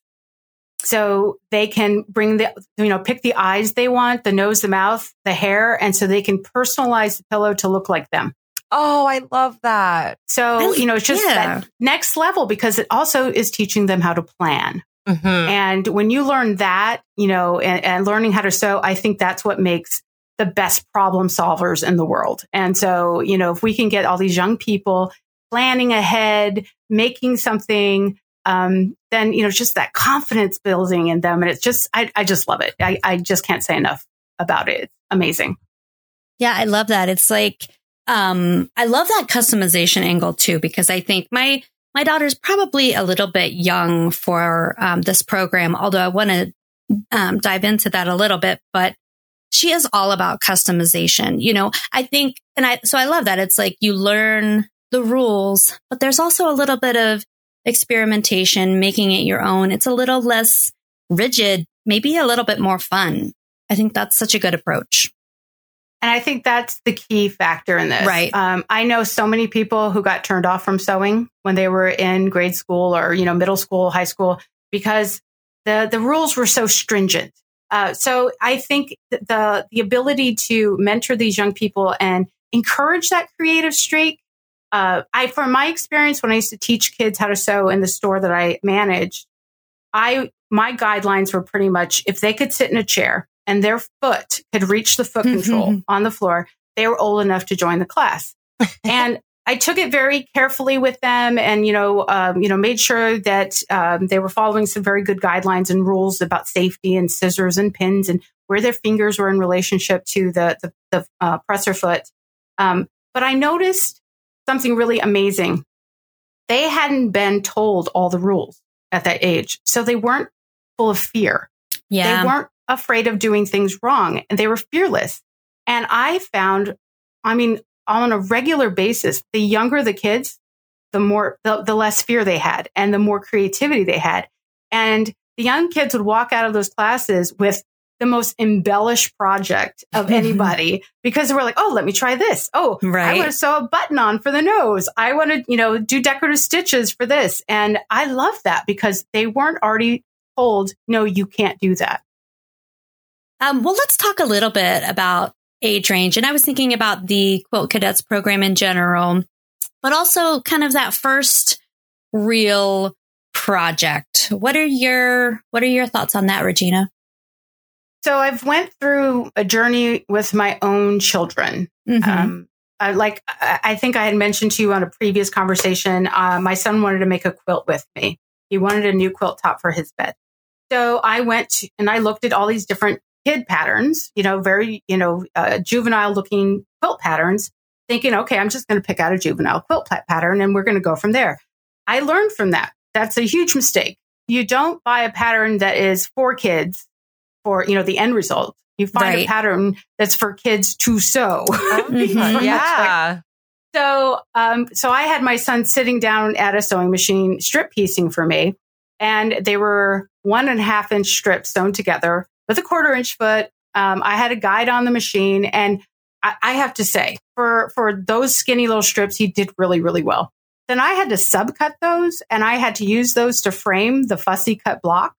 So they can bring the, you know, pick the eyes they want, the nose, the mouth, the hair. And so they can personalize the pillow to look like them. Oh, I love that. So, you know, it's just yeah. that next level because it also is teaching them how to plan. Mm-hmm. And when you learn that, you know, and, and learning how to sew, I think that's what makes the best problem solvers in the world. And so, you know, if we can get all these young people planning ahead, making something um, then you know just that confidence building in them and it's just i, I just love it I, I just can't say enough about it it's amazing yeah i love that it's like um i love that customization angle too because i think my my daughter's probably a little bit young for um, this program although i want to um, dive into that a little bit but she is all about customization you know i think and i so i love that it's like you learn the rules but there's also a little bit of experimentation, making it your own. It's a little less rigid, maybe a little bit more fun. I think that's such a good approach. And I think that's the key factor in this. Right. Um, I know so many people who got turned off from sewing when they were in grade school or, you know, middle school, high school, because the, the rules were so stringent. Uh, so I think the, the ability to mentor these young people and encourage that creative streak uh, I, from my experience, when I used to teach kids how to sew in the store that I managed, I, my guidelines were pretty much if they could sit in a chair and their foot could reach the foot control on the floor, they were old enough to join the class. and I took it very carefully with them, and you know, um, you know, made sure that um, they were following some very good guidelines and rules about safety and scissors and pins and where their fingers were in relationship to the the, the uh, presser foot. Um, but I noticed something really amazing. They hadn't been told all the rules at that age. So they weren't full of fear. Yeah. They weren't afraid of doing things wrong and they were fearless. And I found, I mean, on a regular basis, the younger the kids, the more, the, the less fear they had and the more creativity they had. And the young kids would walk out of those classes with the most embellished project of anybody because they were like, oh, let me try this. Oh, right. I want to sew a button on for the nose. I want to, you know, do decorative stitches for this. And I love that because they weren't already told, no, you can't do that. Um, well, let's talk a little bit about age range. And I was thinking about the Quilt Cadets program in general, but also kind of that first real project. What are your what are your thoughts on that, Regina? So I've went through a journey with my own children. Mm-hmm. Um, like I think I had mentioned to you on a previous conversation, uh, my son wanted to make a quilt with me. He wanted a new quilt top for his bed. So I went to, and I looked at all these different kid patterns, you know, very, you know, uh, juvenile looking quilt patterns, thinking, okay, I'm just going to pick out a juvenile quilt pattern and we're going to go from there. I learned from that. That's a huge mistake. You don't buy a pattern that is for kids for, you know, the end result. You find right. a pattern that's for kids to sew. mm-hmm. Yeah. So, um, so I had my son sitting down at a sewing machine, strip piecing for me, and they were one and a half inch strips sewn together with a quarter inch foot. Um, I had a guide on the machine, and I, I have to say, for for those skinny little strips, he did really, really well. Then I had to subcut those, and I had to use those to frame the fussy cut block.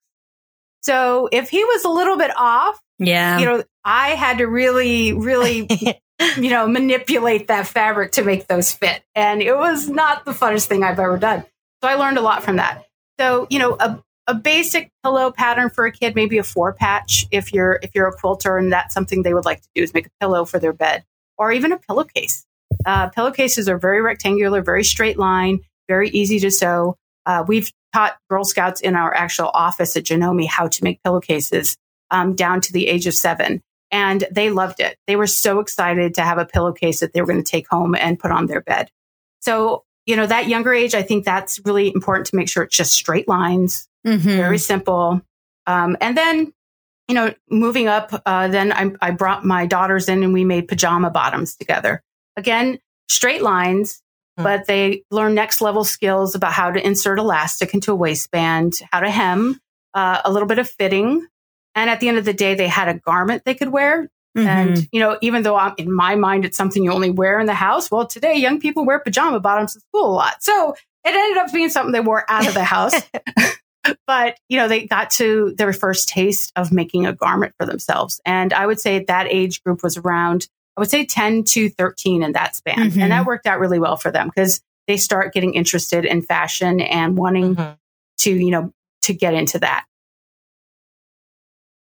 So if he was a little bit off, yeah. You know, I had to really, really, you know, manipulate that fabric to make those fit. And it was not the funnest thing I've ever done. So I learned a lot from that. So, you know, a, a basic pillow pattern for a kid, maybe a four patch if you're if you're a quilter and that's something they would like to do is make a pillow for their bed or even a pillowcase. Uh, pillowcases are very rectangular, very straight line, very easy to sew. Uh, we've taught Girl Scouts in our actual office at Janome how to make pillowcases um, down to the age of seven. And they loved it. They were so excited to have a pillowcase that they were going to take home and put on their bed. So, you know, that younger age, I think that's really important to make sure it's just straight lines, mm-hmm. very simple. Um, and then, you know, moving up, uh, then I, I brought my daughters in and we made pajama bottoms together. Again, straight lines, hmm. but they learn next level skills about how to insert elastic into a waistband, how to hem, uh, a little bit of fitting, and at the end of the day, they had a garment they could wear. Mm-hmm. And, you know, even though I'm, in my mind, it's something you only wear in the house. Well, today, young people wear pajama bottoms to school a lot. So it ended up being something they wore out of the house. but, you know, they got to their first taste of making a garment for themselves. And I would say that age group was around, I would say 10 to 13 in that span. Mm-hmm. And that worked out really well for them because they start getting interested in fashion and wanting mm-hmm. to, you know, to get into that.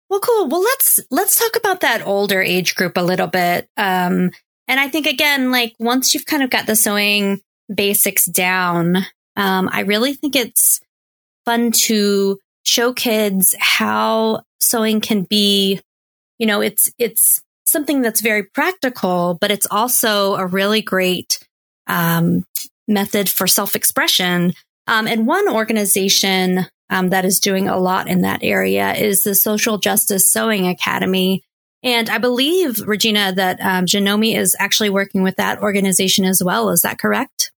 Well, cool. Well, let's let's talk about that older age group a little bit. Um, and I think again, like once you've kind of got the sewing basics down, um, I really think it's fun to show kids how sewing can be. You know, it's it's something that's very practical, but it's also a really great um, method for self expression. Um, and one organization um, that is doing a lot in that area is the Social Justice Sewing Academy. And I believe, Regina, that um, Janome is actually working with that organization as well. Is that correct?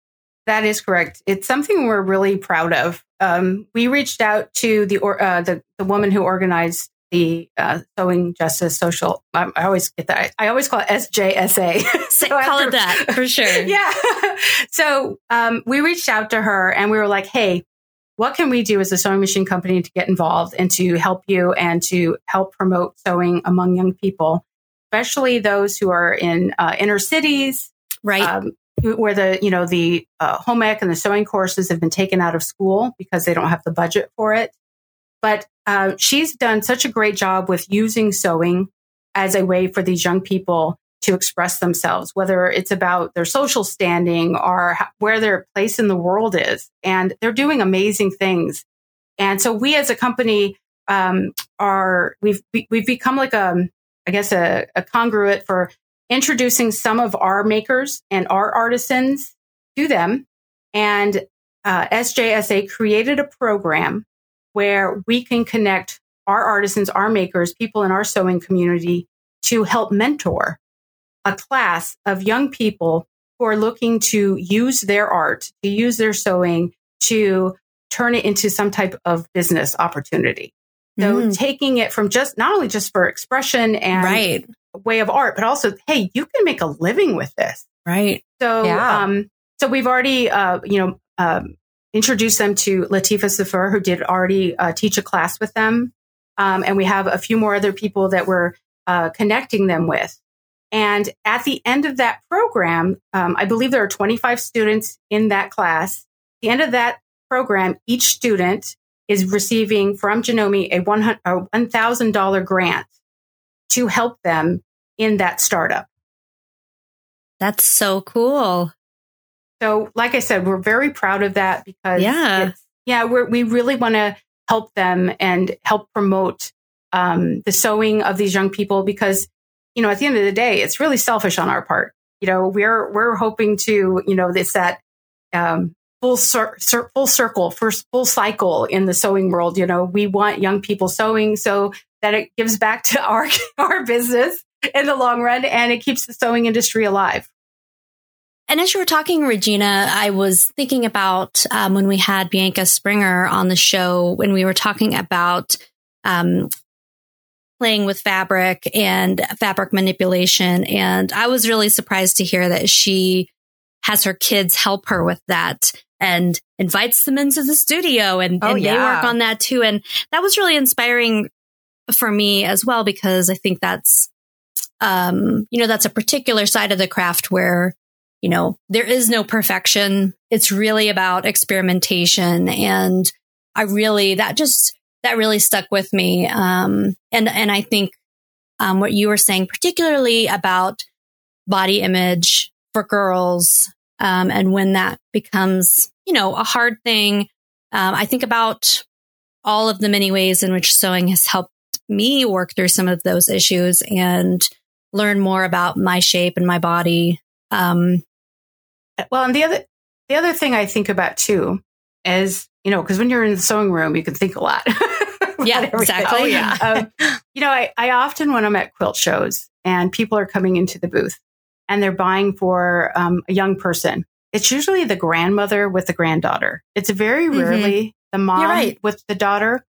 That is correct. It's something we're really proud of. Um, we reached out to the, uh, the, the woman who organized the uh, Sewing Justice Social. I, I, always get that. I always call it SJSA. so call it that for sure. yeah. so um, we reached out to her and we were like, "Hey, what can we do as a sewing machine company to get involved and to help you and to help promote sewing among young people, especially those who are in uh, inner cities, right? Um, where the you know the uh, home ec and the sewing courses have been taken out of school because they don't have the budget for it. But uh, she's done such a great job with using sewing as a way for these young people to express themselves, whether it's about their social standing or where their place in the world is. And they're doing amazing things. And so we as a company um, are, we've, we've become like a, I guess a, a congruent for introducing some of our makers and our artisans to them. And uh, SJSA created a program where we can connect our artisans, our makers, people in our sewing community to help mentor a class of young people who are looking to use their art, to use their sewing, to turn it into some type of business opportunity. So mm. taking it from just not only just for expression and right. way of art, but also, hey, you can make a living with this. Right. So, yeah. um, so we've already, uh, you know, um, introduced them to Latifah Saafir, who did already uh, teach a class with them. Um, and we have a few more other people that we're uh, connecting them with. And at the end of that program, um, I believe there are 25 students in that class. At the end of that program, each student is receiving from Janome a $1,000 grant to help them in that startup. That's so cool. So, like I said, we're very proud of that because yeah, yeah, we really want to help them and help promote um, the sewing of these young people because you know at the end of the day, it's really selfish on our part. You know, we're we're hoping to you know this that um, full cir- full circle, first full cycle in the sewing world. You know, we want young people sewing so that it gives back to our our business in the long run and it keeps the sewing industry alive. And as you were talking, Regina, I was thinking about um, when we had Bianca Springer on the show, when we were talking about um, playing with fabric and fabric manipulation. And I was really surprised to hear that she has her kids help her with that and invites them into the studio and, oh, and yeah. they work on that too. And that was really inspiring for me as well, because I think that's, um, you know, that's a particular side of the craft where, you know, there is no perfection. It's really about experimentation. And I really, that just, that really stuck with me. Um, and, and I think, um, what you were saying, particularly about body image for girls, um, and when that becomes you know, a hard thing. Um, I think about all of the many ways in which sewing has helped me work through some of those issues and learn more about my shape and my body. Um, well, and the other the other thing I think about too is you know because when you're in the sewing room, you can think a lot. yeah, exactly. Oh, yeah. um, you know, I, I often when I'm at quilt shows and people are coming into the booth and they're buying for um, a young person it's usually the grandmother with the granddaughter. It's very mm-hmm. rarely the mom right. with the daughter.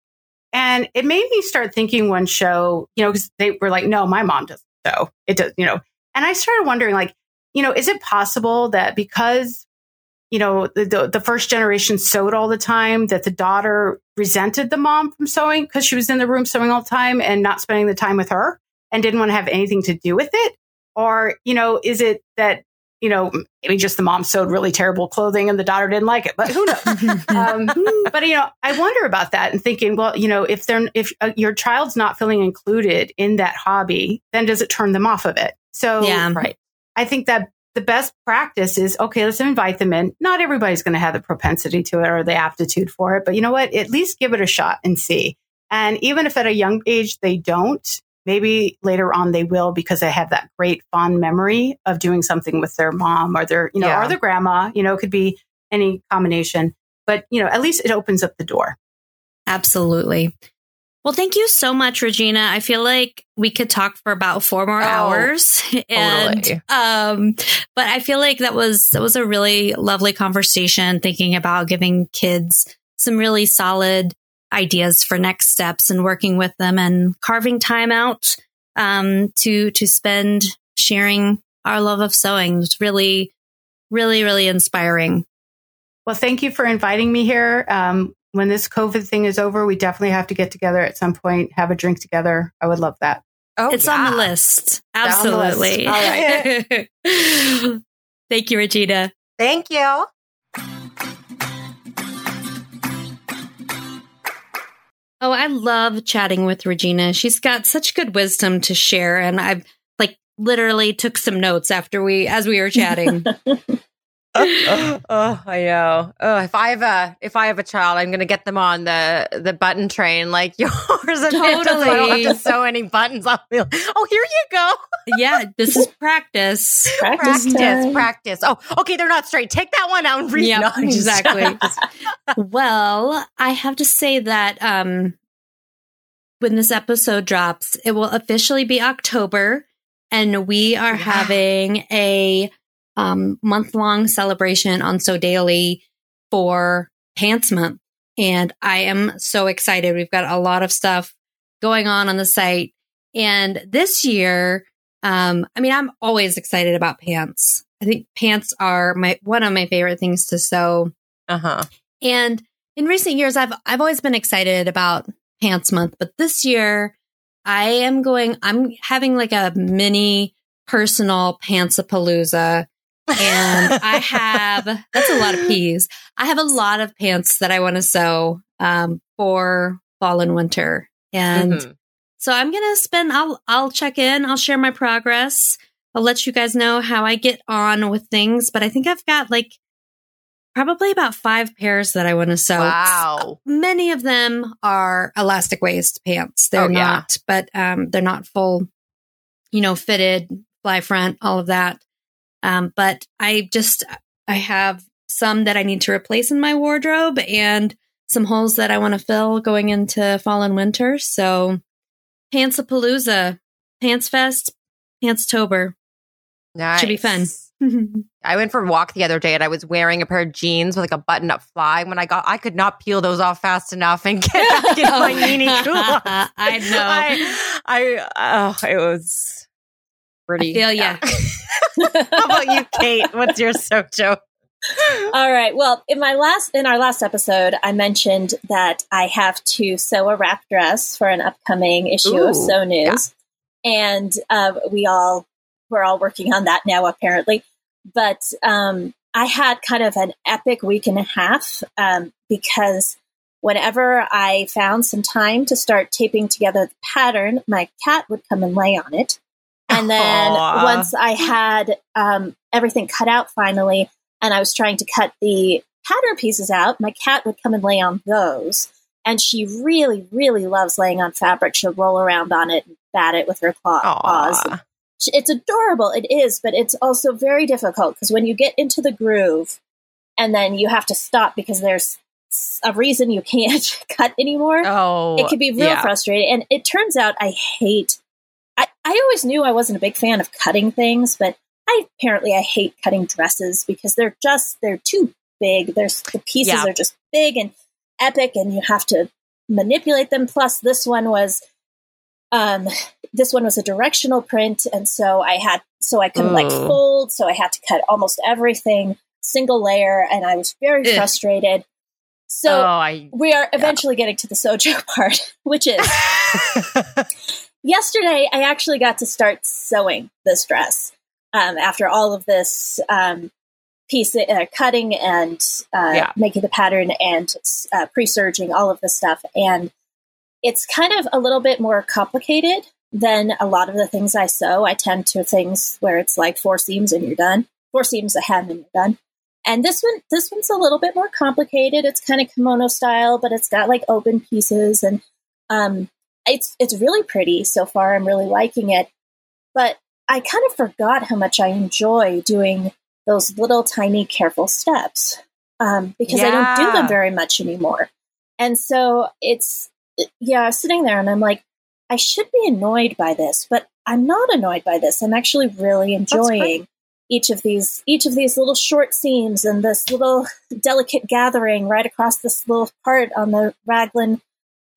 And it made me start thinking one show, you know, because they were like, no, my mom doesn't sew. It does, you know. And I started wondering, like, you know, is it possible that because, you know, the, the, the first generation sewed all the time, that the daughter resented the mom from sewing because she was in the room sewing all the time and not spending the time with her and didn't want to have anything to do with it? Or, you know, is it that you know, maybe just the mom sewed really terrible clothing and the daughter didn't like it, but who knows? um, but you know, I wonder about that and thinking, well, you know, if they're if uh, your child's not feeling included in that hobby, then does it turn them off of it? So, yeah. right. I think that the best practice is okay, let's invite them in. Not everybody's going to have the propensity to it or the aptitude for it, but you know what? At least give it a shot and see. And even if at a young age they don't, maybe later on they will because they have that great fond memory of doing something with their mom or their, you know, yeah. or their grandma, you know, it could be any combination, but you know, at least it opens up the door. Absolutely. Well, thank you so much, Regina. I feel like we could talk for about four more oh, hours. And totally. um but I feel like that was that was a really lovely conversation thinking about giving kids some really solid ideas for next steps and working with them and carving time out um, to to spend sharing our love of sewing. It's really, really, really inspiring. Well, thank you for inviting me here. Um, when this COVID thing is over, we definitely have to get together at some point, have a drink together. I would love that. Oh, it's yeah. on the list. Absolutely. The list. All right. thank you, Regina. Thank you. Oh, I love chatting with Regina. She's got such good wisdom to share. And I've like literally took some notes after we, as we were chatting. oh, I know. Oh, if I have a if I have a child, I'm gonna get them on the the button train like yours. And totally. I don't have to sew any buttons. I'll be like, oh, here you go. yeah, this is practice. Practice, practice, practice. Oh, okay, they're not straight. Take that one out and read. Yeah, exactly. well, I have to say that um, when this episode drops, it will officially be October, and we are yeah. having a um, month long celebration on Sew Daily for Pants Month. And I am so excited. We've got a lot of stuff going on on the site. And this year, um, I mean, I'm always excited about pants. I think pants are my one of my favorite things to sew. Uh huh. And in recent years, I've I've always been excited about Pants Month, but this year I am going. I'm having like a mini personal pantsapalooza and I have that's a lot of peas. I have a lot of pants that I want to sew um, for fall and winter, and mm-hmm. so I'm gonna spend. I'll I'll check in. I'll share my progress I'll let you guys know how I get on with things. But I think I've got like probably about five pairs that I want to sew. Wow. Many of them are elastic waist pants. They're Oh, yeah. not, but um, they're not full, you know, fitted, fly front, all of that. Um, but I just, I have some that I need to replace in my wardrobe and some holes that I want to fill going into fall and winter. So, Pantsapalooza, Pants Fest, Pantstober. Nice. Should be fun. I went for a walk the other day and I was wearing a pair of jeans with like a button up fly. When I got, I could not peel those off fast enough and get back in my Ninni culottes. I know. I, I, oh, it was pretty. I feel ya. How about you, Kate? What's your sojo? All right. Well, in my last in our last episode, I mentioned that I have to sew a wrap dress for an upcoming issue of Ooh, Sew News, and uh, we all we're all working on that now, apparently. But um, I had kind of an epic week and a half um, because whenever I found some time to start taping together the pattern, my cat would come and lay on it. And then Aw. once I had um, everything cut out finally, and I was trying to cut the pattern pieces out, my cat would come and lay on those. And she really, really loves laying on fabric. She'll roll around on it and bat it with her claw- paws. It's adorable, it is, but it's also very difficult because when you get into the groove and then you have to stop because there's a reason you can't cut anymore, Oh, it can be real yeah. frustrating. And it turns out I hate. I, always knew I wasn't a big fan of cutting things, but I apparently I hate cutting dresses because they're just they're too big. There's the pieces Yeah. are just big and epic, and you have to manipulate them. Plus, this one was, um, this one was a directional print, and so I had so I couldn't like fold, so I had to cut almost everything single layer, and I was very Ugh. frustrated. So oh, I. we are eventually getting to the sojo part, which is yesterday I actually got to start sewing this dress um, after all of this um, piece uh, cutting and uh, Yeah. making the pattern and uh, pre-serging all of this stuff and it's kind of a little bit more complicated than a lot of the things I sew. I tend to things where it's like four seams and you're done, four seams a hem and you're done. And this one, this one's a little bit more complicated. It's kind of kimono style, but it's got like open pieces and um, it's it's really pretty so far. I'm really liking it, but I kind of forgot how much I enjoy doing those little tiny careful steps um, because I don't do them very much anymore. And so it's yeah, I was sitting there and I'm like, I should be annoyed by this, but I'm not annoyed by this. I'm actually really enjoying each of these each of these little short seams and this little delicate gathering right across this little part on the raglan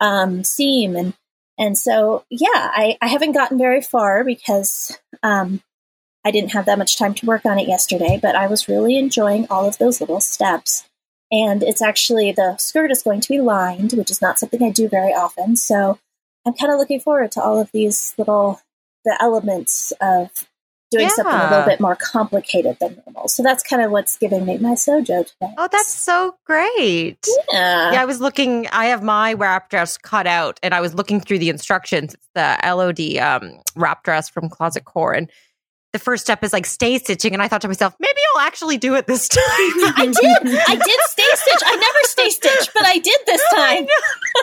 um, seam and and so yeah I, I haven't gotten very far because um, i didn't have that much time to work on it yesterday but i was really enjoying all of those little steps. And it's actually the skirt is going to be lined which is not something i do very often. So i'm kind of looking forward to all of these little the elements of doing something a little bit more complicated than normal so that's kind of what's giving me my sojo today Oh, that's so great. yeah, Yeah, I was looking. I have my wrap dress cut out, and I was looking through the instructions. It's the Elodie um, wrap dress from Closet Core, and the first step is like stay stitching. And I thought to myself, maybe I'll actually do it this time. I did. I did stay stitch. I never stay stitch, but I did this time.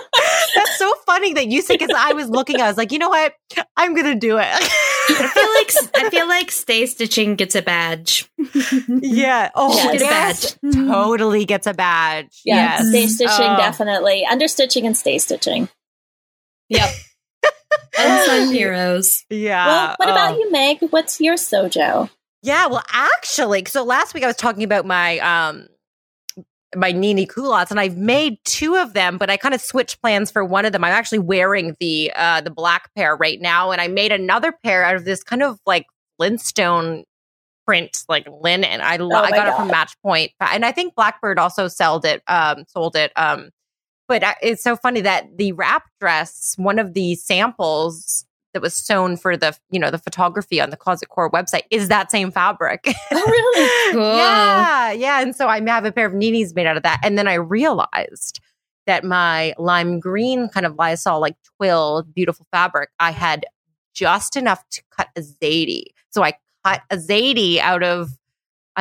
That's so funny that you say because I was looking. I was like, you know what? I'm gonna do it. I feel like I feel like stay stitching gets a badge. yeah. Oh, Yes. Get a badge. Totally gets a badge. Yeah, yes. stay stitching Oh. definitely. Understitching and stay stitching. Yep. Unsung heroes. Yeah. well, what about Oh. you, Meg? What's your sojo? Yeah, well, actually, so last week I was talking about my um my Ninni culottes, and I've made two of them, but I kind of switched plans for one of them. I'm actually wearing the uh the black pair right now, and I made another pair out of this kind of like Flintstone print, like linen. I lo- Oh I my got it from God. Match Point, and I think Blackbird also sold it. Um, sold it. Um, but it's so funny that the wrap dress, one of the samples that was sewn for the you know the photography on the Closet Core website, is that same fabric. Oh, really? Cool. Yeah, yeah. And so I have a pair of Ninnis made out of that, and then I realized that my lime green kind of Lysol like twill beautiful fabric, I had just enough to cut a zadie. So I cut a Zadie out of.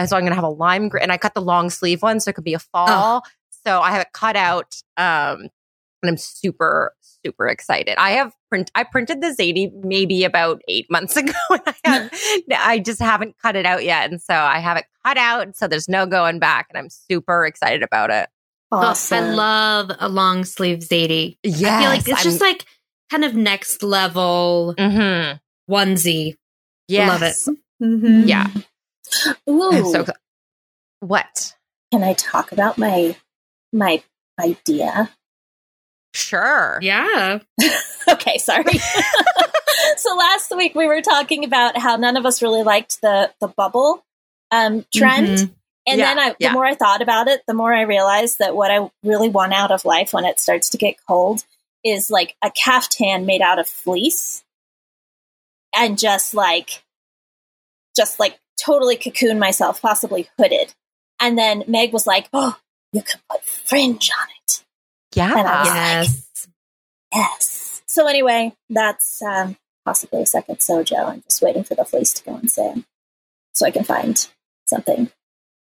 So I'm going to have a lime green, and I cut the long sleeve one, so it could be a oh. fall. Oh. So I have it cut out, um, and I'm super super excited. I have print. I printed the Zadie maybe about eight months ago, and I, have, I just haven't cut it out yet, and so I have it cut out, so there's no going back, and I'm super excited about it. Awesome. I love a long sleeve Zadie. Yeah, I feel like it's I'm, just like kind of next level mm-hmm. onesie. Yeah, love it. Mm-hmm. Yeah. Ooh. So, what? Can I talk about my my idea? Sure. Yeah. okay, sorry. so last week we were talking about how none of us really liked the the bubble um, trend. Mm-hmm. And yeah, then I, yeah. the more I thought about it, the more I realized that what I really want out of life when it starts to get cold is like a caftan made out of fleece and just like, just like totally cocoon myself, possibly hooded. And then Meg was like, Oh, you can put fringe on it. Yeah. yes. Like, yes. So anyway, that's um, possibly a second sojo. I'm just waiting for the fleece to go on sale so I can find something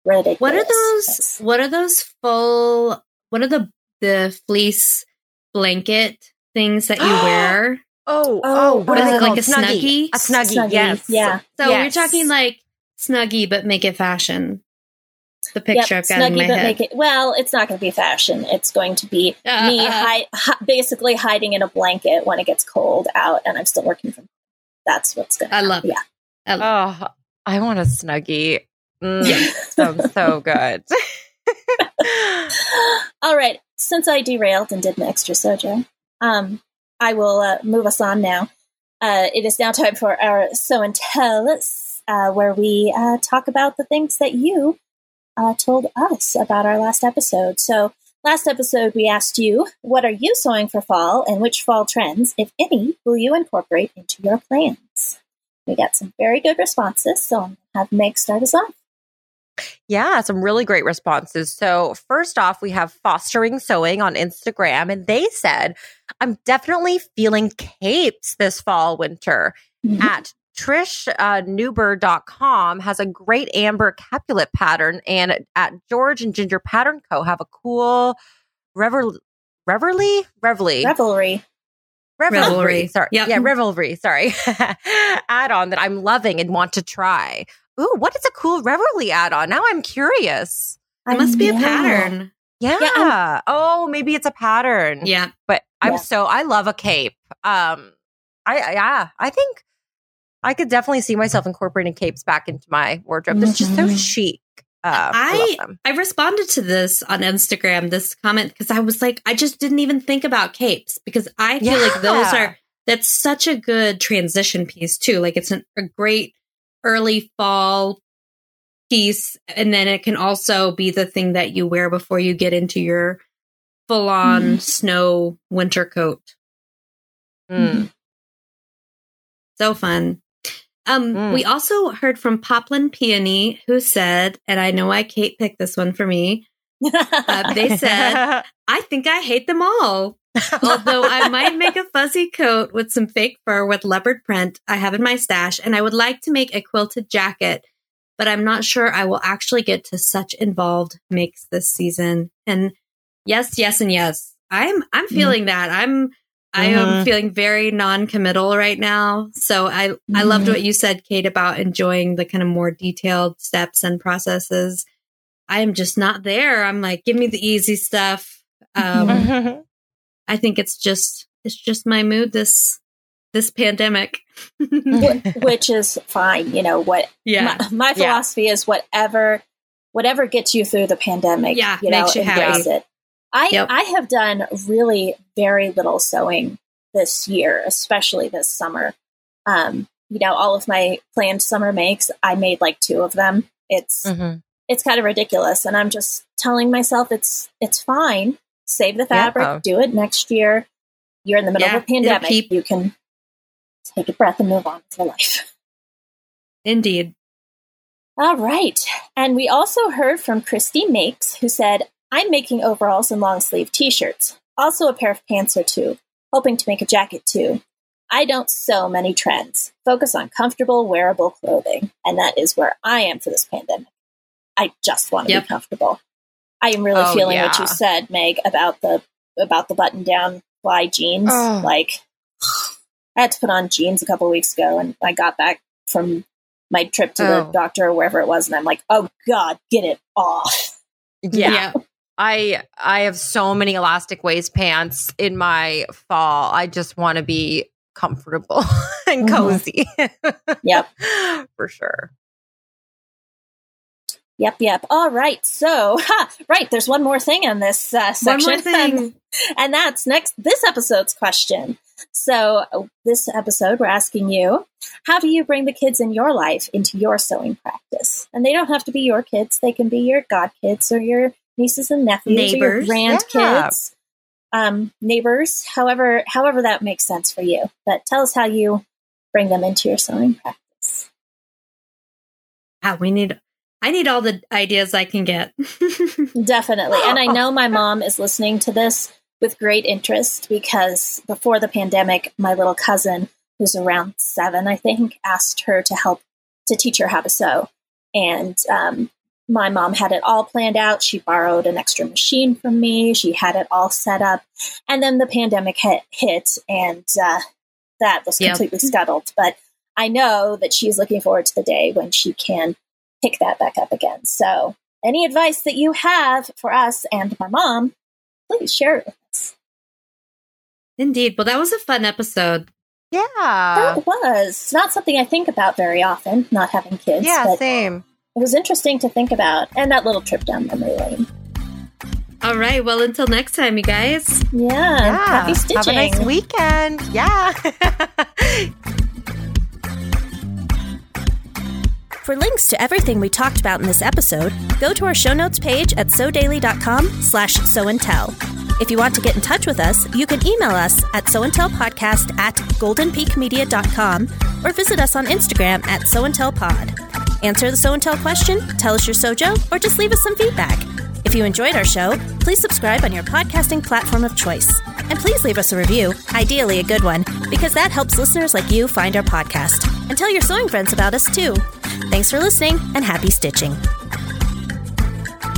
ridiculous. What are those? Yes. What are those full? What are the the fleece blanket things that you wear? Oh, oh, oh, what is it like a snuggie? A snuggie, snuggie. yes. Yeah. So yes. you're talking like snuggie, but make it fashion the picture yep, I've got snuggie, in my but head. Make it, well, it's not going to be fashion. It's going to be uh, me uh, hi, hi, basically hiding in a blanket when it gets cold out, and I'm still working from. That's what's going. to I love. Yeah. I love oh, I want a snuggie. Mm, yeah, sounds so good. All right. Since I derailed and did an extra sojo, um, I will uh, move us on now. Uh, it is now time for our Sew and Tell, uh, where we uh, talk about the things that you uh, told us about our last episode. So, last episode, we asked you, what are you sewing for fall and which fall trends, if any, will you incorporate into your plans? We got some very good responses, so I'm have Meg start us off. Yeah, some really great responses. So, first off, we have Fostering Sewing on Instagram, and they said, I'm definitely feeling capes this fall winter. Mm-hmm. At TrishNewbery.com uh, has a great amber Capelet pattern, and at George and Ginger Pattern Co. have a cool revel- Revelry? Revelry. Revelry. Revelry. Sorry. Yep. Yeah, Revelry. Sorry. add on that I'm loving and want to try. Ooh, what is a cool Revelry add on? Now I'm curious. It must be a pattern. Yeah. yeah oh, maybe it's a pattern. Yeah. But I'm yeah. so, I love a cape. Um, I, yeah, I think I could definitely see myself incorporating capes back into my wardrobe. They're just so mm-hmm. chic. Uh, I I, I, responded to this on Instagram, this comment, because I was like, I just didn't even think about capes because I feel yeah. like those are that's such a good transition piece too. Like it's an, a great early fall piece, and then it can also be the thing that you wear before you get into your full on mm. snow winter coat. Mm. So fun. Um, mm. we also heard from Poplin Peony, who said, and I know why Kate picked this one for me. Uh, they said, I think I hate them all. Although I might make a fuzzy coat with some fake fur with leopard print I have in my stash, and I would like to make a quilted jacket, but I'm not sure I will actually get to such involved makes this season. And yes, yes, and yes. I'm I'm mm. feeling mm. that. I'm I am mm-hmm. feeling very non-committal right now. So I mm-hmm. I loved what you said, Kate, about enjoying the kind of more detailed steps and processes. I am just not there. I'm like, give me the easy stuff. Um, I think it's just it's just my mood this this pandemic, which is fine. You know what? Yeah, my, my philosophy yeah. is whatever whatever gets you through the pandemic. Yeah, you know, you embrace happy. it. I yep. I have done really very little sewing this year, especially this summer. Um, you know, all of my planned summer makes, I made like two of them. It's mm-hmm. it's kind of ridiculous, and I'm just telling myself it's it's fine. Save the fabric, yeah. do it next year. You're in the middle yeah, of a pandemic. Keep- you can take a breath and move on with your life. Indeed. All right. And we also heard from Christy Makes, who said, I'm making overalls and long sleeve t shirts, also a pair of pants or two, hoping to make a jacket too. I don't sew many trends. Focus on comfortable, wearable clothing. And that is where I am for this pandemic. I just want to yep. be comfortable. I am really oh, feeling yeah. what you said, Meg, about the about the button down fly jeans. Oh. Like I had to put on jeans a couple weeks ago and I got back from my trip to oh. the doctor or wherever it was and I'm like, "Oh god, get it off." Yeah. yeah. I I have so many elastic waist pants in my fall. I just want to be comfortable and mm-hmm. cozy. Mm-hmm. Yep. For sure. Yep, yep. All right. So, ha, right, there's one more thing in this uh, section. One more thing. And, and that's next this episode's question. So, uh, this episode, we're asking you, how do you bring the kids in your life into your sewing practice? And they don't have to be your kids, they can be your godkids or your nieces and nephews neighbors. or your grandkids, yeah. um, neighbors, however, however that makes sense for you. But tell us how you bring them into your sewing practice. Ah, we need I need all the ideas I can get. Definitely. And I know my mom is listening to this with great interest because before the pandemic, my little cousin, who's around seven, I think, asked her to help to teach her how to sew. And um, my mom had it all planned out. She borrowed an extra machine from me. She had it all set up. And then the pandemic hit, hit and uh, that was completely yep. scuttled. But I know that she's looking forward to the day when she can pick that back up again. So, any advice that you have for us and my mom, please share it with us. Indeed. Well, that was a fun episode. Yeah. That was. It's not something I think about very often, not having kids. Yeah, same it was interesting to think about, and that little trip down memory lane. All right. Well, until next time, you guys. Yeah. yeah. Happy stitching. Have a nice weekend. Yeah. For links to everything we talked about in this episode, go to our show notes page at sewdaily.com slash sewandtell. If you want to get in touch with us, you can email us at sewandtellpodcast at goldenpeakmedia.com or visit us on Instagram at sewandtellpod. Answer the Sew and Tell question, tell us your sewjo, or just leave us some feedback. If you enjoyed our show, please subscribe on your podcasting platform of choice. And please leave us a review, ideally a good one, because that helps listeners like you find our podcast. And tell your sewing friends about us too. Thanks for listening and happy stitching.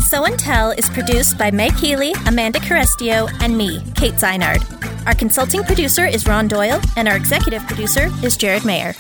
Sew and Tell is produced by Meg Healy, Amanda Carestio, and me, Kate Zeinard. Our consulting producer is Ron Doyle, and our executive producer is Jared Mayer.